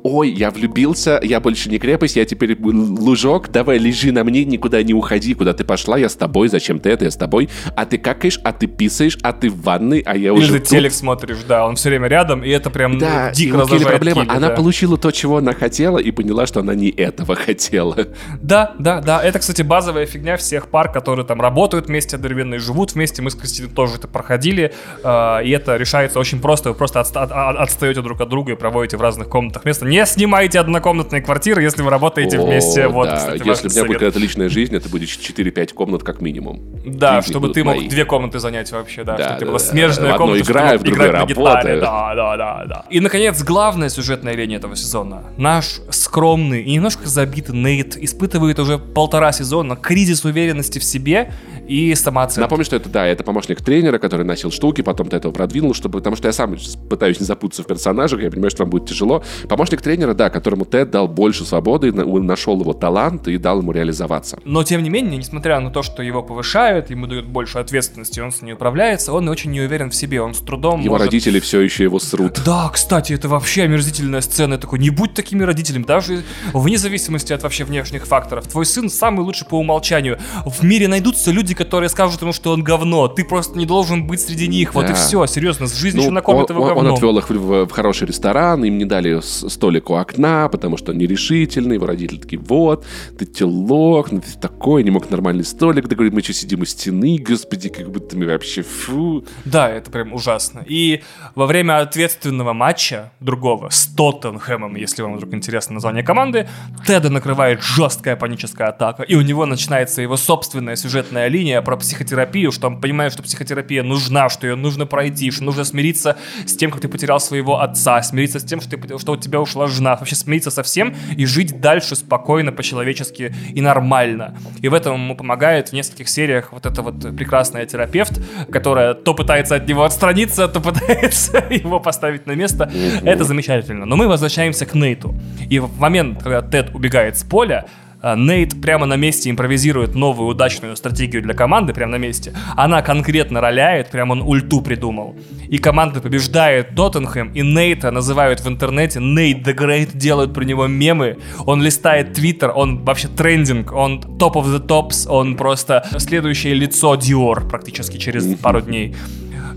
Speaker 1: ой, я влюбился, я больше не крепость, я теперь лужок, давай лежи на мне, никуда не уходи, куда ты пошла, я с тобой, зачем ты это, я с тобой, а ты какаешь, а ты писаешь, а ты в ванной, а я Или уже
Speaker 2: ты тут. телек смотришь, да, он все время рядом, и это прям да, дико раздражает
Speaker 1: проблема,
Speaker 2: Килли,
Speaker 1: она
Speaker 2: да.
Speaker 1: получила то, чего она хотела, и поняла, что она не этого хотела.
Speaker 2: Да, да, да, это, кстати, базовая фигня всех пар, которые там работают вместе одновременно и живут вместе, мы с Кристиной тоже это проходили, э, и это решается очень просто, вы просто отста- отстаете друг от друга и проводите в разных комнатах. Место, не снимайте одно однокомнатные квартиры, если вы работаете О, вместе. Вот,
Speaker 1: да. кстати, если у меня будет какая-то личная жизнь, это будет 4-5 комнат как минимум.
Speaker 2: Да, Жизни чтобы ты мои. мог две комнаты занять вообще, да, да чтобы да, ты была смежная
Speaker 1: в
Speaker 2: комната,
Speaker 1: играю, в другой работаю.
Speaker 2: Да, да, да, да. И, наконец, главная сюжетная линия этого сезона. Наш скромный и немножко забитый Нейт испытывает уже полтора сезона кризис уверенности в себе и самооценки.
Speaker 1: Напомню, что это, да, это помощник тренера, который носил штуки, потом ты этого продвинул, чтобы, потому что я сам пытаюсь не запутаться в персонажах, я понимаю, что вам будет тяжело. Помощник тренера, да, которому Тед дал больше свободы, нашел его талант и дал ему реализоваться.
Speaker 2: Но, тем не менее, несмотря на то, что его повышают, ему дают больше ответственности, он с ней управляется, он очень не уверен в себе, он с трудом
Speaker 1: Его
Speaker 2: может...
Speaker 1: родители все еще его срут.
Speaker 2: Да, кстати, это вообще омерзительная сцена. Я такой, не будь такими родителями, даже вне зависимости от вообще внешних факторов. Твой сын самый лучший по умолчанию. В мире найдутся люди, которые скажут ему, что он говно. Ты просто не должен быть среди них. Да. Вот и все, серьезно, жизнь ну, еще накормит
Speaker 1: он,
Speaker 2: его говном.
Speaker 1: Он отвел их в, в хороший ресторан, им не дали столик у окна, потому что он нерешительный. Его родители такие, вот, ты телок, ну ты такой, не мог нормальный столик договорить, мы что, сидим у стены, господи, как будто мы вообще фу.
Speaker 2: Да, это прям ужасно. И во время ответственного матча другого с Тоттенхэмом, если вам вдруг интересно название команды, Теда накрывает жесткая паническая атака, и у него начинается его собственная сюжетная линия про психотерапию, что он понимает, что психотерапия нужна, что ее нужно пройти, что нужно смириться с тем, как ты потерял своего отца, смириться с тем, что, ты, что у тебя ушла жена, вообще смириться со всем и жить дальше спокойно, по-человечески и нормально. И в этом ему помогает в нескольких сериях вот эта вот прекрасная терапевт, которая то пытается от него отстраниться, то пытается его поставить на место. Это замечательно. Но мы возвращаемся к Нейту. И в момент, когда Тед убегает с поля, Нейт прямо на месте импровизирует новую удачную стратегию для команды, прямо на месте. Она конкретно роляет, прям он ульту придумал. И команда побеждает Тоттенхэм, и Нейта называют в интернете Нейт the Great, делают про него мемы. Он листает твиттер, он вообще трендинг, он топ of the tops, он просто следующее лицо Dior практически через пару дней.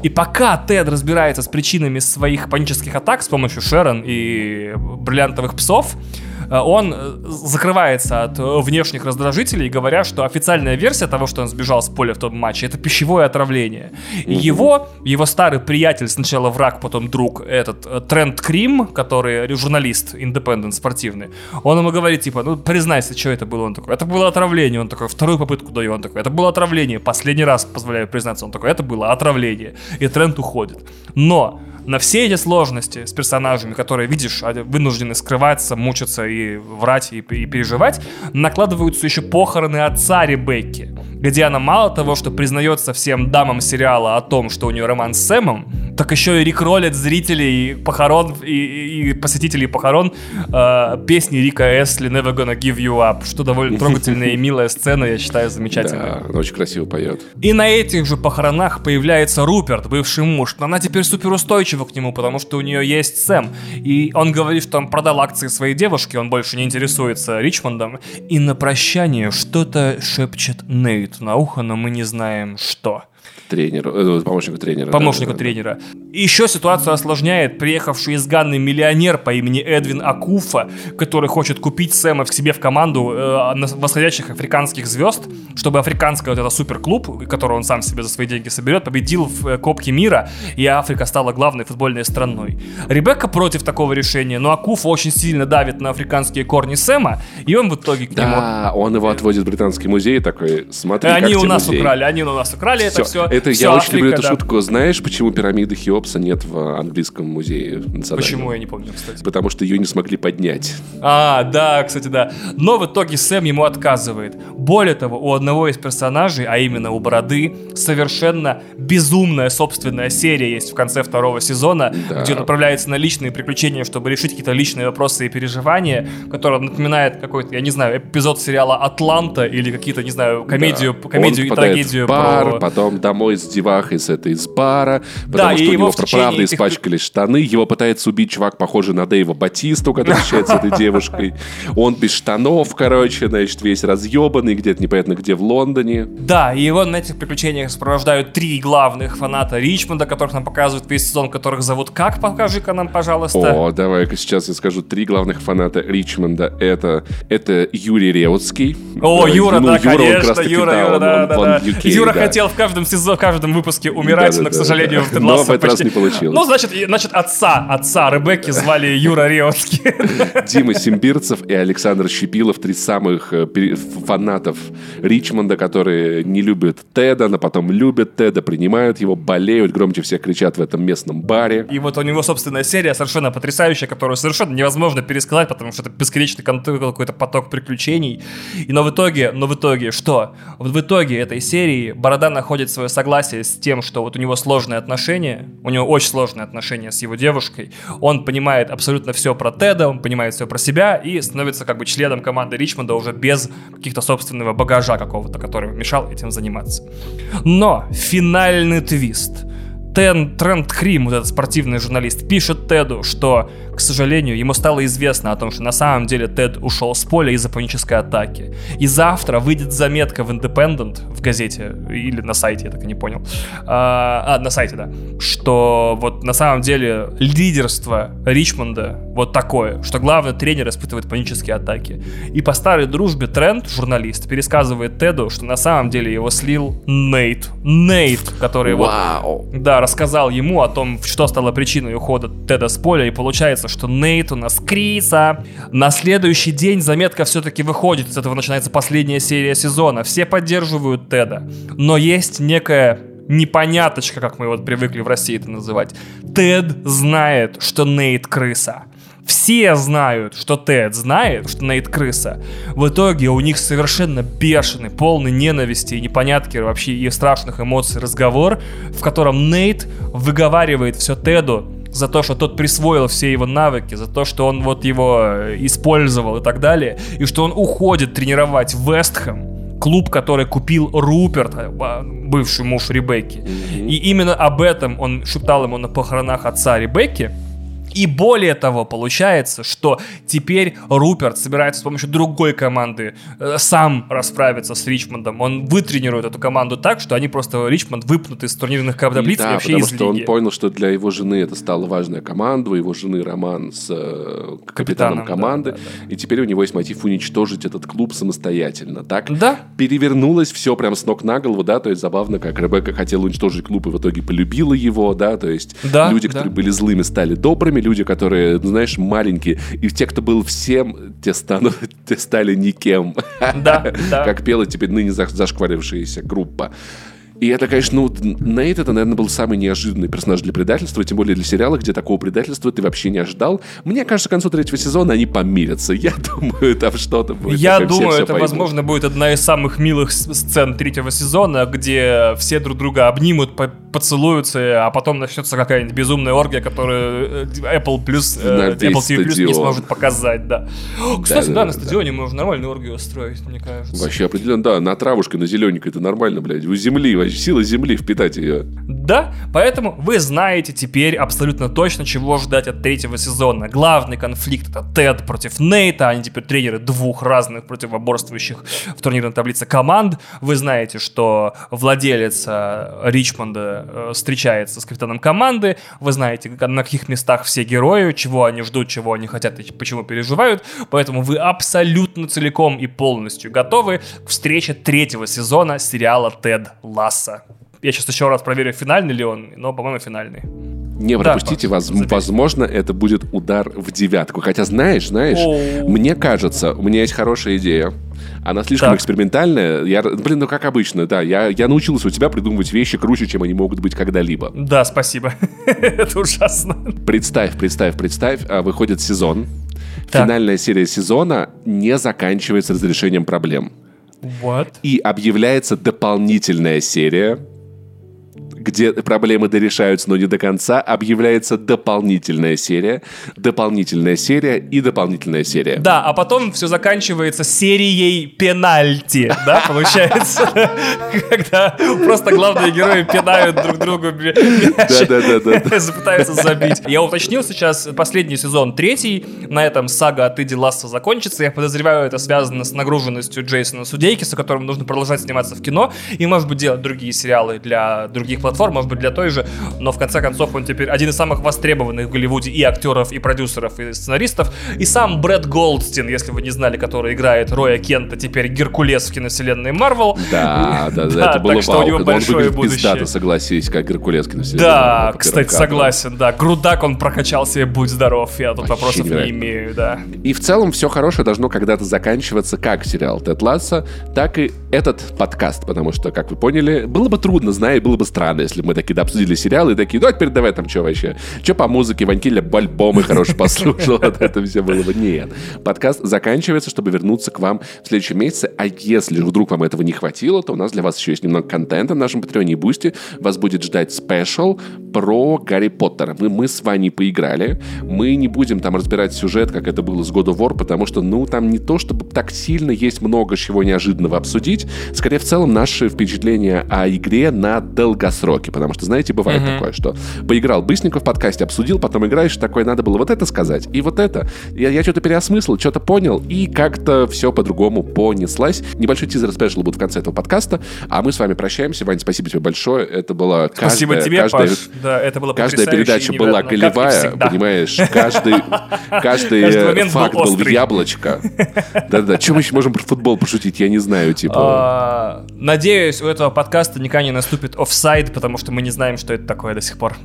Speaker 2: И пока Тед разбирается с причинами своих панических атак с помощью Шерон и бриллиантовых псов, Э, он э, закрывается от э, внешних раздражителей, говоря, что официальная версия того, что он сбежал с поля в том матче, это пищевое отравление. И его, его старый приятель, сначала враг, потом друг, этот Трент Крим, который журналист, индепендент, спортивный, он ему говорит, типа, ну, признайся, что это было? Он такой, это было отравление. Он такой, вторую попытку даю. Он такой, это было отравление. Последний раз позволяю признаться. Он такой, это было отравление. И Трент уходит. Но на все эти сложности с персонажами, которые, видишь, вынуждены скрываться, мучиться и врать, и, и переживать, накладываются еще похороны отца Ребекки, где она мало того, что признается всем дамам сериала о том, что у нее роман с Сэмом, так еще и рекролят зрителей похорон и, и, и посетителей похорон э, песни Рика Эсли «Never Gonna Give You Up», что довольно трогательная и милая сцена, я считаю, замечательная.
Speaker 1: Да, очень красиво поет.
Speaker 2: И на этих же похоронах появляется Руперт, бывший муж, но она теперь суперустойчива к нему, потому что у нее есть Сэм. И он говорит, что он продал акции своей девушки, он больше не интересуется Ричмондом. И на прощание что-то шепчет Нейт на ухо, но мы не знаем что
Speaker 1: тренеру, э, помощнику тренера.
Speaker 2: Помощнику да, тренера. Еще ситуацию осложняет приехавший из Ганны миллионер по имени Эдвин Акуфа, который хочет купить Сэма к себе в команду э, восходящих африканских звезд, чтобы африканский вот этот суперклуб, который он сам себе за свои деньги соберет, победил в э, Кубке мира, и Африка стала главной футбольной страной. Ребекка против такого решения, но Акуфа очень сильно давит на африканские корни Сэма, и он в итоге к
Speaker 1: да,
Speaker 2: нему...
Speaker 1: Да, он его отводит в британский музей такой, смотри,
Speaker 2: Они
Speaker 1: как
Speaker 2: у нас
Speaker 1: музей.
Speaker 2: украли, они у нас украли все. это все
Speaker 1: это
Speaker 2: Все
Speaker 1: я
Speaker 2: Африка,
Speaker 1: очень люблю эту
Speaker 2: да.
Speaker 1: шутку. Знаешь, почему пирамиды Хеопса нет в английском музее
Speaker 2: Почему, я не помню, кстати.
Speaker 1: Потому что ее не смогли поднять.
Speaker 2: А, да, кстати, да. Но в итоге Сэм ему отказывает. Более того, у одного из персонажей, а именно у Бороды, совершенно безумная собственная серия есть в конце второго сезона,
Speaker 1: Да.
Speaker 2: где он отправляется на личные приключения, чтобы решить какие-то личные вопросы и переживания, которая напоминает какой-то, я не знаю, эпизод сериала «Атланта» или какие-то, не знаю, комедию,
Speaker 1: Да.
Speaker 2: комедию
Speaker 1: Он
Speaker 2: и трагедию
Speaker 1: в бар,
Speaker 2: про...
Speaker 1: потом домой с девахой с этой из бара,
Speaker 2: Да,
Speaker 1: потому
Speaker 2: и
Speaker 1: что у
Speaker 2: его
Speaker 1: него правда
Speaker 2: этих-
Speaker 1: испачкались штаны. Его пытается убить чувак, похожий на Дэйва Батисту, который встречается с этой девушкой. Он без штанов, короче, значит, весь разъебанный, где-то непонятно где в Лондоне.
Speaker 2: Да, и его на этих приключениях сопровождают три главных фаната Ричмонда, которых нам показывают весь сезон, которых зовут как, покажи-ка нам, пожалуйста.
Speaker 1: О, давай-ка сейчас я скажу три главных фаната Ричмонда. Это, это Юрий Реутский.
Speaker 2: О, Юра,
Speaker 1: ну,
Speaker 2: да,
Speaker 1: Юра,
Speaker 2: конечно, Юра,
Speaker 1: да,
Speaker 2: Юра, да, да, да. Юра
Speaker 1: да.
Speaker 2: хотел в каждом сезоне, в каждом выпуске умирать,
Speaker 1: Да-да-да.
Speaker 2: но, к сожалению, в Лассо
Speaker 1: в этот раз
Speaker 2: почти-
Speaker 1: не получилось.
Speaker 2: Ну, значит, значит, отца, отца Ребекки звали Юра Реутский.
Speaker 1: Дима Симбирцев и Александр Щепилов, три самых э, фанатов Ричмонда, которые не любят Теда, но потом любят Теда, принимают его, болеют, громче всех кричат в этом местном баре.
Speaker 2: И вот у него собственная серия совершенно потрясающая, которую совершенно невозможно пересказать, потому что это бесконечный кон- какой-то поток приключений. И но в итоге, но в итоге что? В итоге этой серии Борода находит свое согласие с тем, что вот у него сложные отношения, у него очень сложные отношения с его девушкой, он понимает абсолютно все про Теда, он понимает все про себя и становится как бы членом команды Ричмонда уже без каких-то собственного багажа какого-то, который мешал этим заниматься. Но финальный твист – Тен, Трент Хрим, вот этот спортивный журналист, пишет Теду, что, к сожалению, ему стало известно о том, что на самом деле Тед ушел с поля из-за панической атаки. И завтра выйдет заметка в Independent, в газете, или на сайте, я так и не понял. А, а, на сайте, да. Что вот на самом деле лидерство Ричмонда вот такое, что главный тренер испытывает панические атаки. И по старой дружбе Трент, журналист, пересказывает Теду, что на самом деле его слил Нейт. Нейт, который вот
Speaker 1: Вау!
Speaker 2: да, рассказал ему о том, что стало причиной ухода Теда с поля, и получается, что Нейт у нас Криса. На следующий день заметка все-таки выходит, с этого начинается последняя серия сезона. Все поддерживают Теда, но есть некая непоняточка, как мы вот привыкли в России это называть. Тед знает, что Нейт крыса. Все знают, что Тед знает, что Нейт крыса. В итоге у них совершенно бешеный, полный ненависти и непонятки вообще и страшных эмоций разговор, в котором Нейт выговаривает все Теду за то, что тот присвоил все его навыки, за то, что он вот его э, использовал и так далее, и что он уходит тренировать Вестхэм, клуб, который купил Руперт, бывший муж Ребекки. И именно об этом он шептал ему на похоронах отца Ребекки. И более того, получается, что теперь Руперт собирается с помощью другой команды э, сам расправиться с Ричмондом. Он вытренирует эту команду так, что они просто Ричмонд выпнут из турнирных таблиц и
Speaker 1: да,
Speaker 2: вообще
Speaker 1: потому
Speaker 2: из
Speaker 1: что он
Speaker 2: лиги.
Speaker 1: понял, что для его жены это стала важная команда, у его жены роман с э, капитаном,
Speaker 2: Капитаном,
Speaker 1: команды,
Speaker 2: да, да,
Speaker 1: и теперь у него есть мотив уничтожить этот клуб самостоятельно. Так
Speaker 2: Да.
Speaker 1: перевернулось все прям с ног на голову, да, то есть забавно, как Ребекка хотела уничтожить клуб и в итоге полюбила его, да, то есть
Speaker 2: Да,
Speaker 1: люди,
Speaker 2: да.
Speaker 1: которые были злыми, стали добрыми, люди, которые, знаешь, маленькие, и те, кто был всем, те, станут, те стали никем.
Speaker 2: Да, да.
Speaker 1: Как пела теперь ныне заш- зашкварившаяся группа. И это, конечно, ну, Нейт, это, наверное, был самый неожиданный персонаж для предательства, тем более для сериала, где такого предательства ты вообще не ожидал. Мне кажется, к концу третьего сезона они помирятся. Я думаю, там что-то будет.
Speaker 2: Я
Speaker 1: все
Speaker 2: думаю,
Speaker 1: всё
Speaker 2: это,
Speaker 1: поймут.
Speaker 2: возможно, будет одна из самых милых сцен третьего сезона, где все друг друга обнимут, по- поцелуются, а потом начнется какая-нибудь безумная оргия, которую э, Apple Plus, э, Apple TV Plus не сможет показать, да. Кстати, да, да, да на стадионе да. можно нормальную оргию устроить, мне кажется.
Speaker 1: Вообще определенно, да, на травушке, на зелененькой это нормально, блядь. У земли, вообще, сила земли впитать ее.
Speaker 2: Да, поэтому вы знаете теперь абсолютно точно, чего ждать от третьего сезона. Главный конфликт это Тед против Нейта, они теперь тренеры двух разных противоборствующих в турнирной таблице команд. Вы знаете, что владелец э, Ричмонда э, встречается с капитаном команды, вы знаете, на каких местах все герои, чего они ждут, чего они хотят и почему переживают, поэтому вы абсолютно целиком и полностью готовы к встрече третьего сезона сериала «Тед Ласса». Я сейчас еще раз проверю, финальный ли он, но, по-моему, финальный.
Speaker 1: Не пропустите, да, воз, возможно, это будет удар в девятку. Хотя, знаешь, знаешь, О-о-о. мне кажется, у меня есть хорошая идея. Она слишком так. экспериментальная. Я, блин, ну как обычно, да. Я, я научился у тебя придумывать вещи круче, чем они могут быть когда-либо.
Speaker 2: Да, спасибо. это ужасно.
Speaker 1: Представь, представь, представь, а, выходит сезон. Так. Финальная серия сезона не заканчивается разрешением проблем.
Speaker 2: What?
Speaker 1: И объявляется дополнительная серия, где проблемы дорешаются, но не до конца, объявляется дополнительная серия, дополнительная серия и дополнительная серия.
Speaker 2: Да, а потом все заканчивается серией пенальти, да, получается? Когда просто главные герои пинают друг другу Да-да-да. Пытаются забить. Я уточнил сейчас последний сезон, третий. На этом сага от Иди Ласса закончится. Я подозреваю, это связано с нагруженностью Джейсона Судейкиса, которому нужно продолжать сниматься в кино и, может быть, делать другие сериалы для других платформ платформ, может быть, для той же, но в конце концов он теперь один из самых востребованных в Голливуде и актеров, и продюсеров, и сценаристов. И сам Брэд Голдстин, если вы не знали, который играет Роя Кента, теперь Геркулес в киновселенной Марвел.
Speaker 1: Да, да, да, это было так что у него большое будущее. согласись, как Геркулес в киновселенной
Speaker 2: Да, кстати, согласен, да. Грудак он прокачал себе, будь здоров, я тут вопросов не имею, да.
Speaker 1: И в целом все хорошее должно когда-то заканчиваться как сериал Тед Лассо, так и этот подкаст, потому что, как вы поняли, было бы трудно, зная, было бы странно, если мы такие да, обсудили сериалы и такие, ну, а теперь давай там что вообще? Что по музыке? Ванькиля альбомы хорошо послушал, вот это все было бы. Нет. Подкаст заканчивается, чтобы вернуться к вам в следующем месяце, а если вдруг вам этого не хватило, то у нас для вас еще есть немного контента в нашем Патреоне и Бусти. Вас будет ждать special про Гарри Поттера. Мы, мы с Ваней поиграли. Мы не будем там разбирать сюжет, как это было с God of War, потому что, ну, там не то, чтобы так сильно есть много чего неожиданного обсудить. Скорее, в целом, наши впечатления о игре на долгосроке ошибки, потому что, знаете, бывает mm-hmm. такое, что поиграл быстренько в подкасте, обсудил, потом играешь, такое надо было вот это сказать, и вот это. Я, я что-то переосмыслил, что-то понял, и как-то все по-другому понеслась. Небольшой тизер special будет в конце этого подкаста, а мы с вами прощаемся. Ваня, спасибо тебе большое. Это было каждая...
Speaker 2: Спасибо тебе,
Speaker 1: каждая,
Speaker 2: Паш. Да, это было
Speaker 1: Каждая передача была голевая, понимаешь? Каждый, каждый факт был, в яблочко. Да-да, чем мы еще можем про футбол пошутить? Я не знаю, типа... А,
Speaker 2: надеюсь, у этого подкаста никогда не наступит офсайд, потому что мы не знаем, что это такое до сих пор.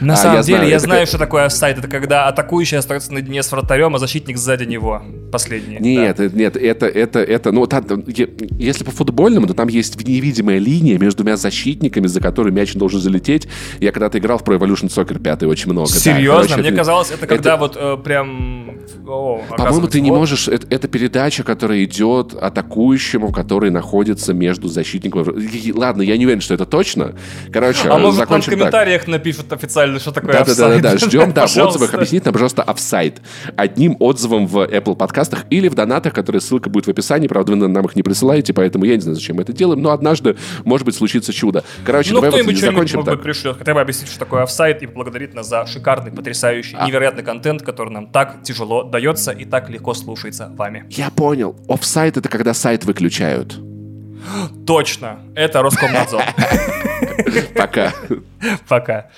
Speaker 2: На а, самом я деле, знаю, я знаю, как... что такое офсайд. Это когда атакующий остается на дне с вратарем, а защитник сзади него. Последний.
Speaker 1: Нет, да. нет, это, это, это, ну, там, если по футбольному, то там есть невидимая линия между двумя защитниками, за которой мяч должен залететь. Я когда-то играл в Pro Evolution Soccer 5 очень много.
Speaker 2: Серьезно? Да, короче, Мне казалось, это когда это... вот э, прям...
Speaker 1: По-моему, ты вот. не можешь... Это, это передача, которая идет атакующему, который находится между защитником. Ладно, я не уверен, что это точно. Короче,
Speaker 2: а может нам в комментариях так. напишут официально, что такое да,
Speaker 1: офсайд. Да, да, да, ждем, да, в отзывах объяснить нам, пожалуйста, офсайд. Одним отзывом в Apple подкастах или в донатах, которые ссылка будет в описании. Правда, вы нам их не присылаете, поэтому я не знаю, зачем мы это делаем, но однажды, может быть, случится чудо. Короче,
Speaker 2: ну,
Speaker 1: давай
Speaker 2: вот закончим так. пришлет, хотя бы объяснить, что такое офсайд, и поблагодарить нас за шикарный, потрясающий, а. невероятный контент, который нам так тяжело дается и так легко слушается вами.
Speaker 1: Я понял. Офсайд — это когда сайт выключают.
Speaker 2: Точно. Это Роскомнадзор.
Speaker 1: Пока.
Speaker 2: Пока.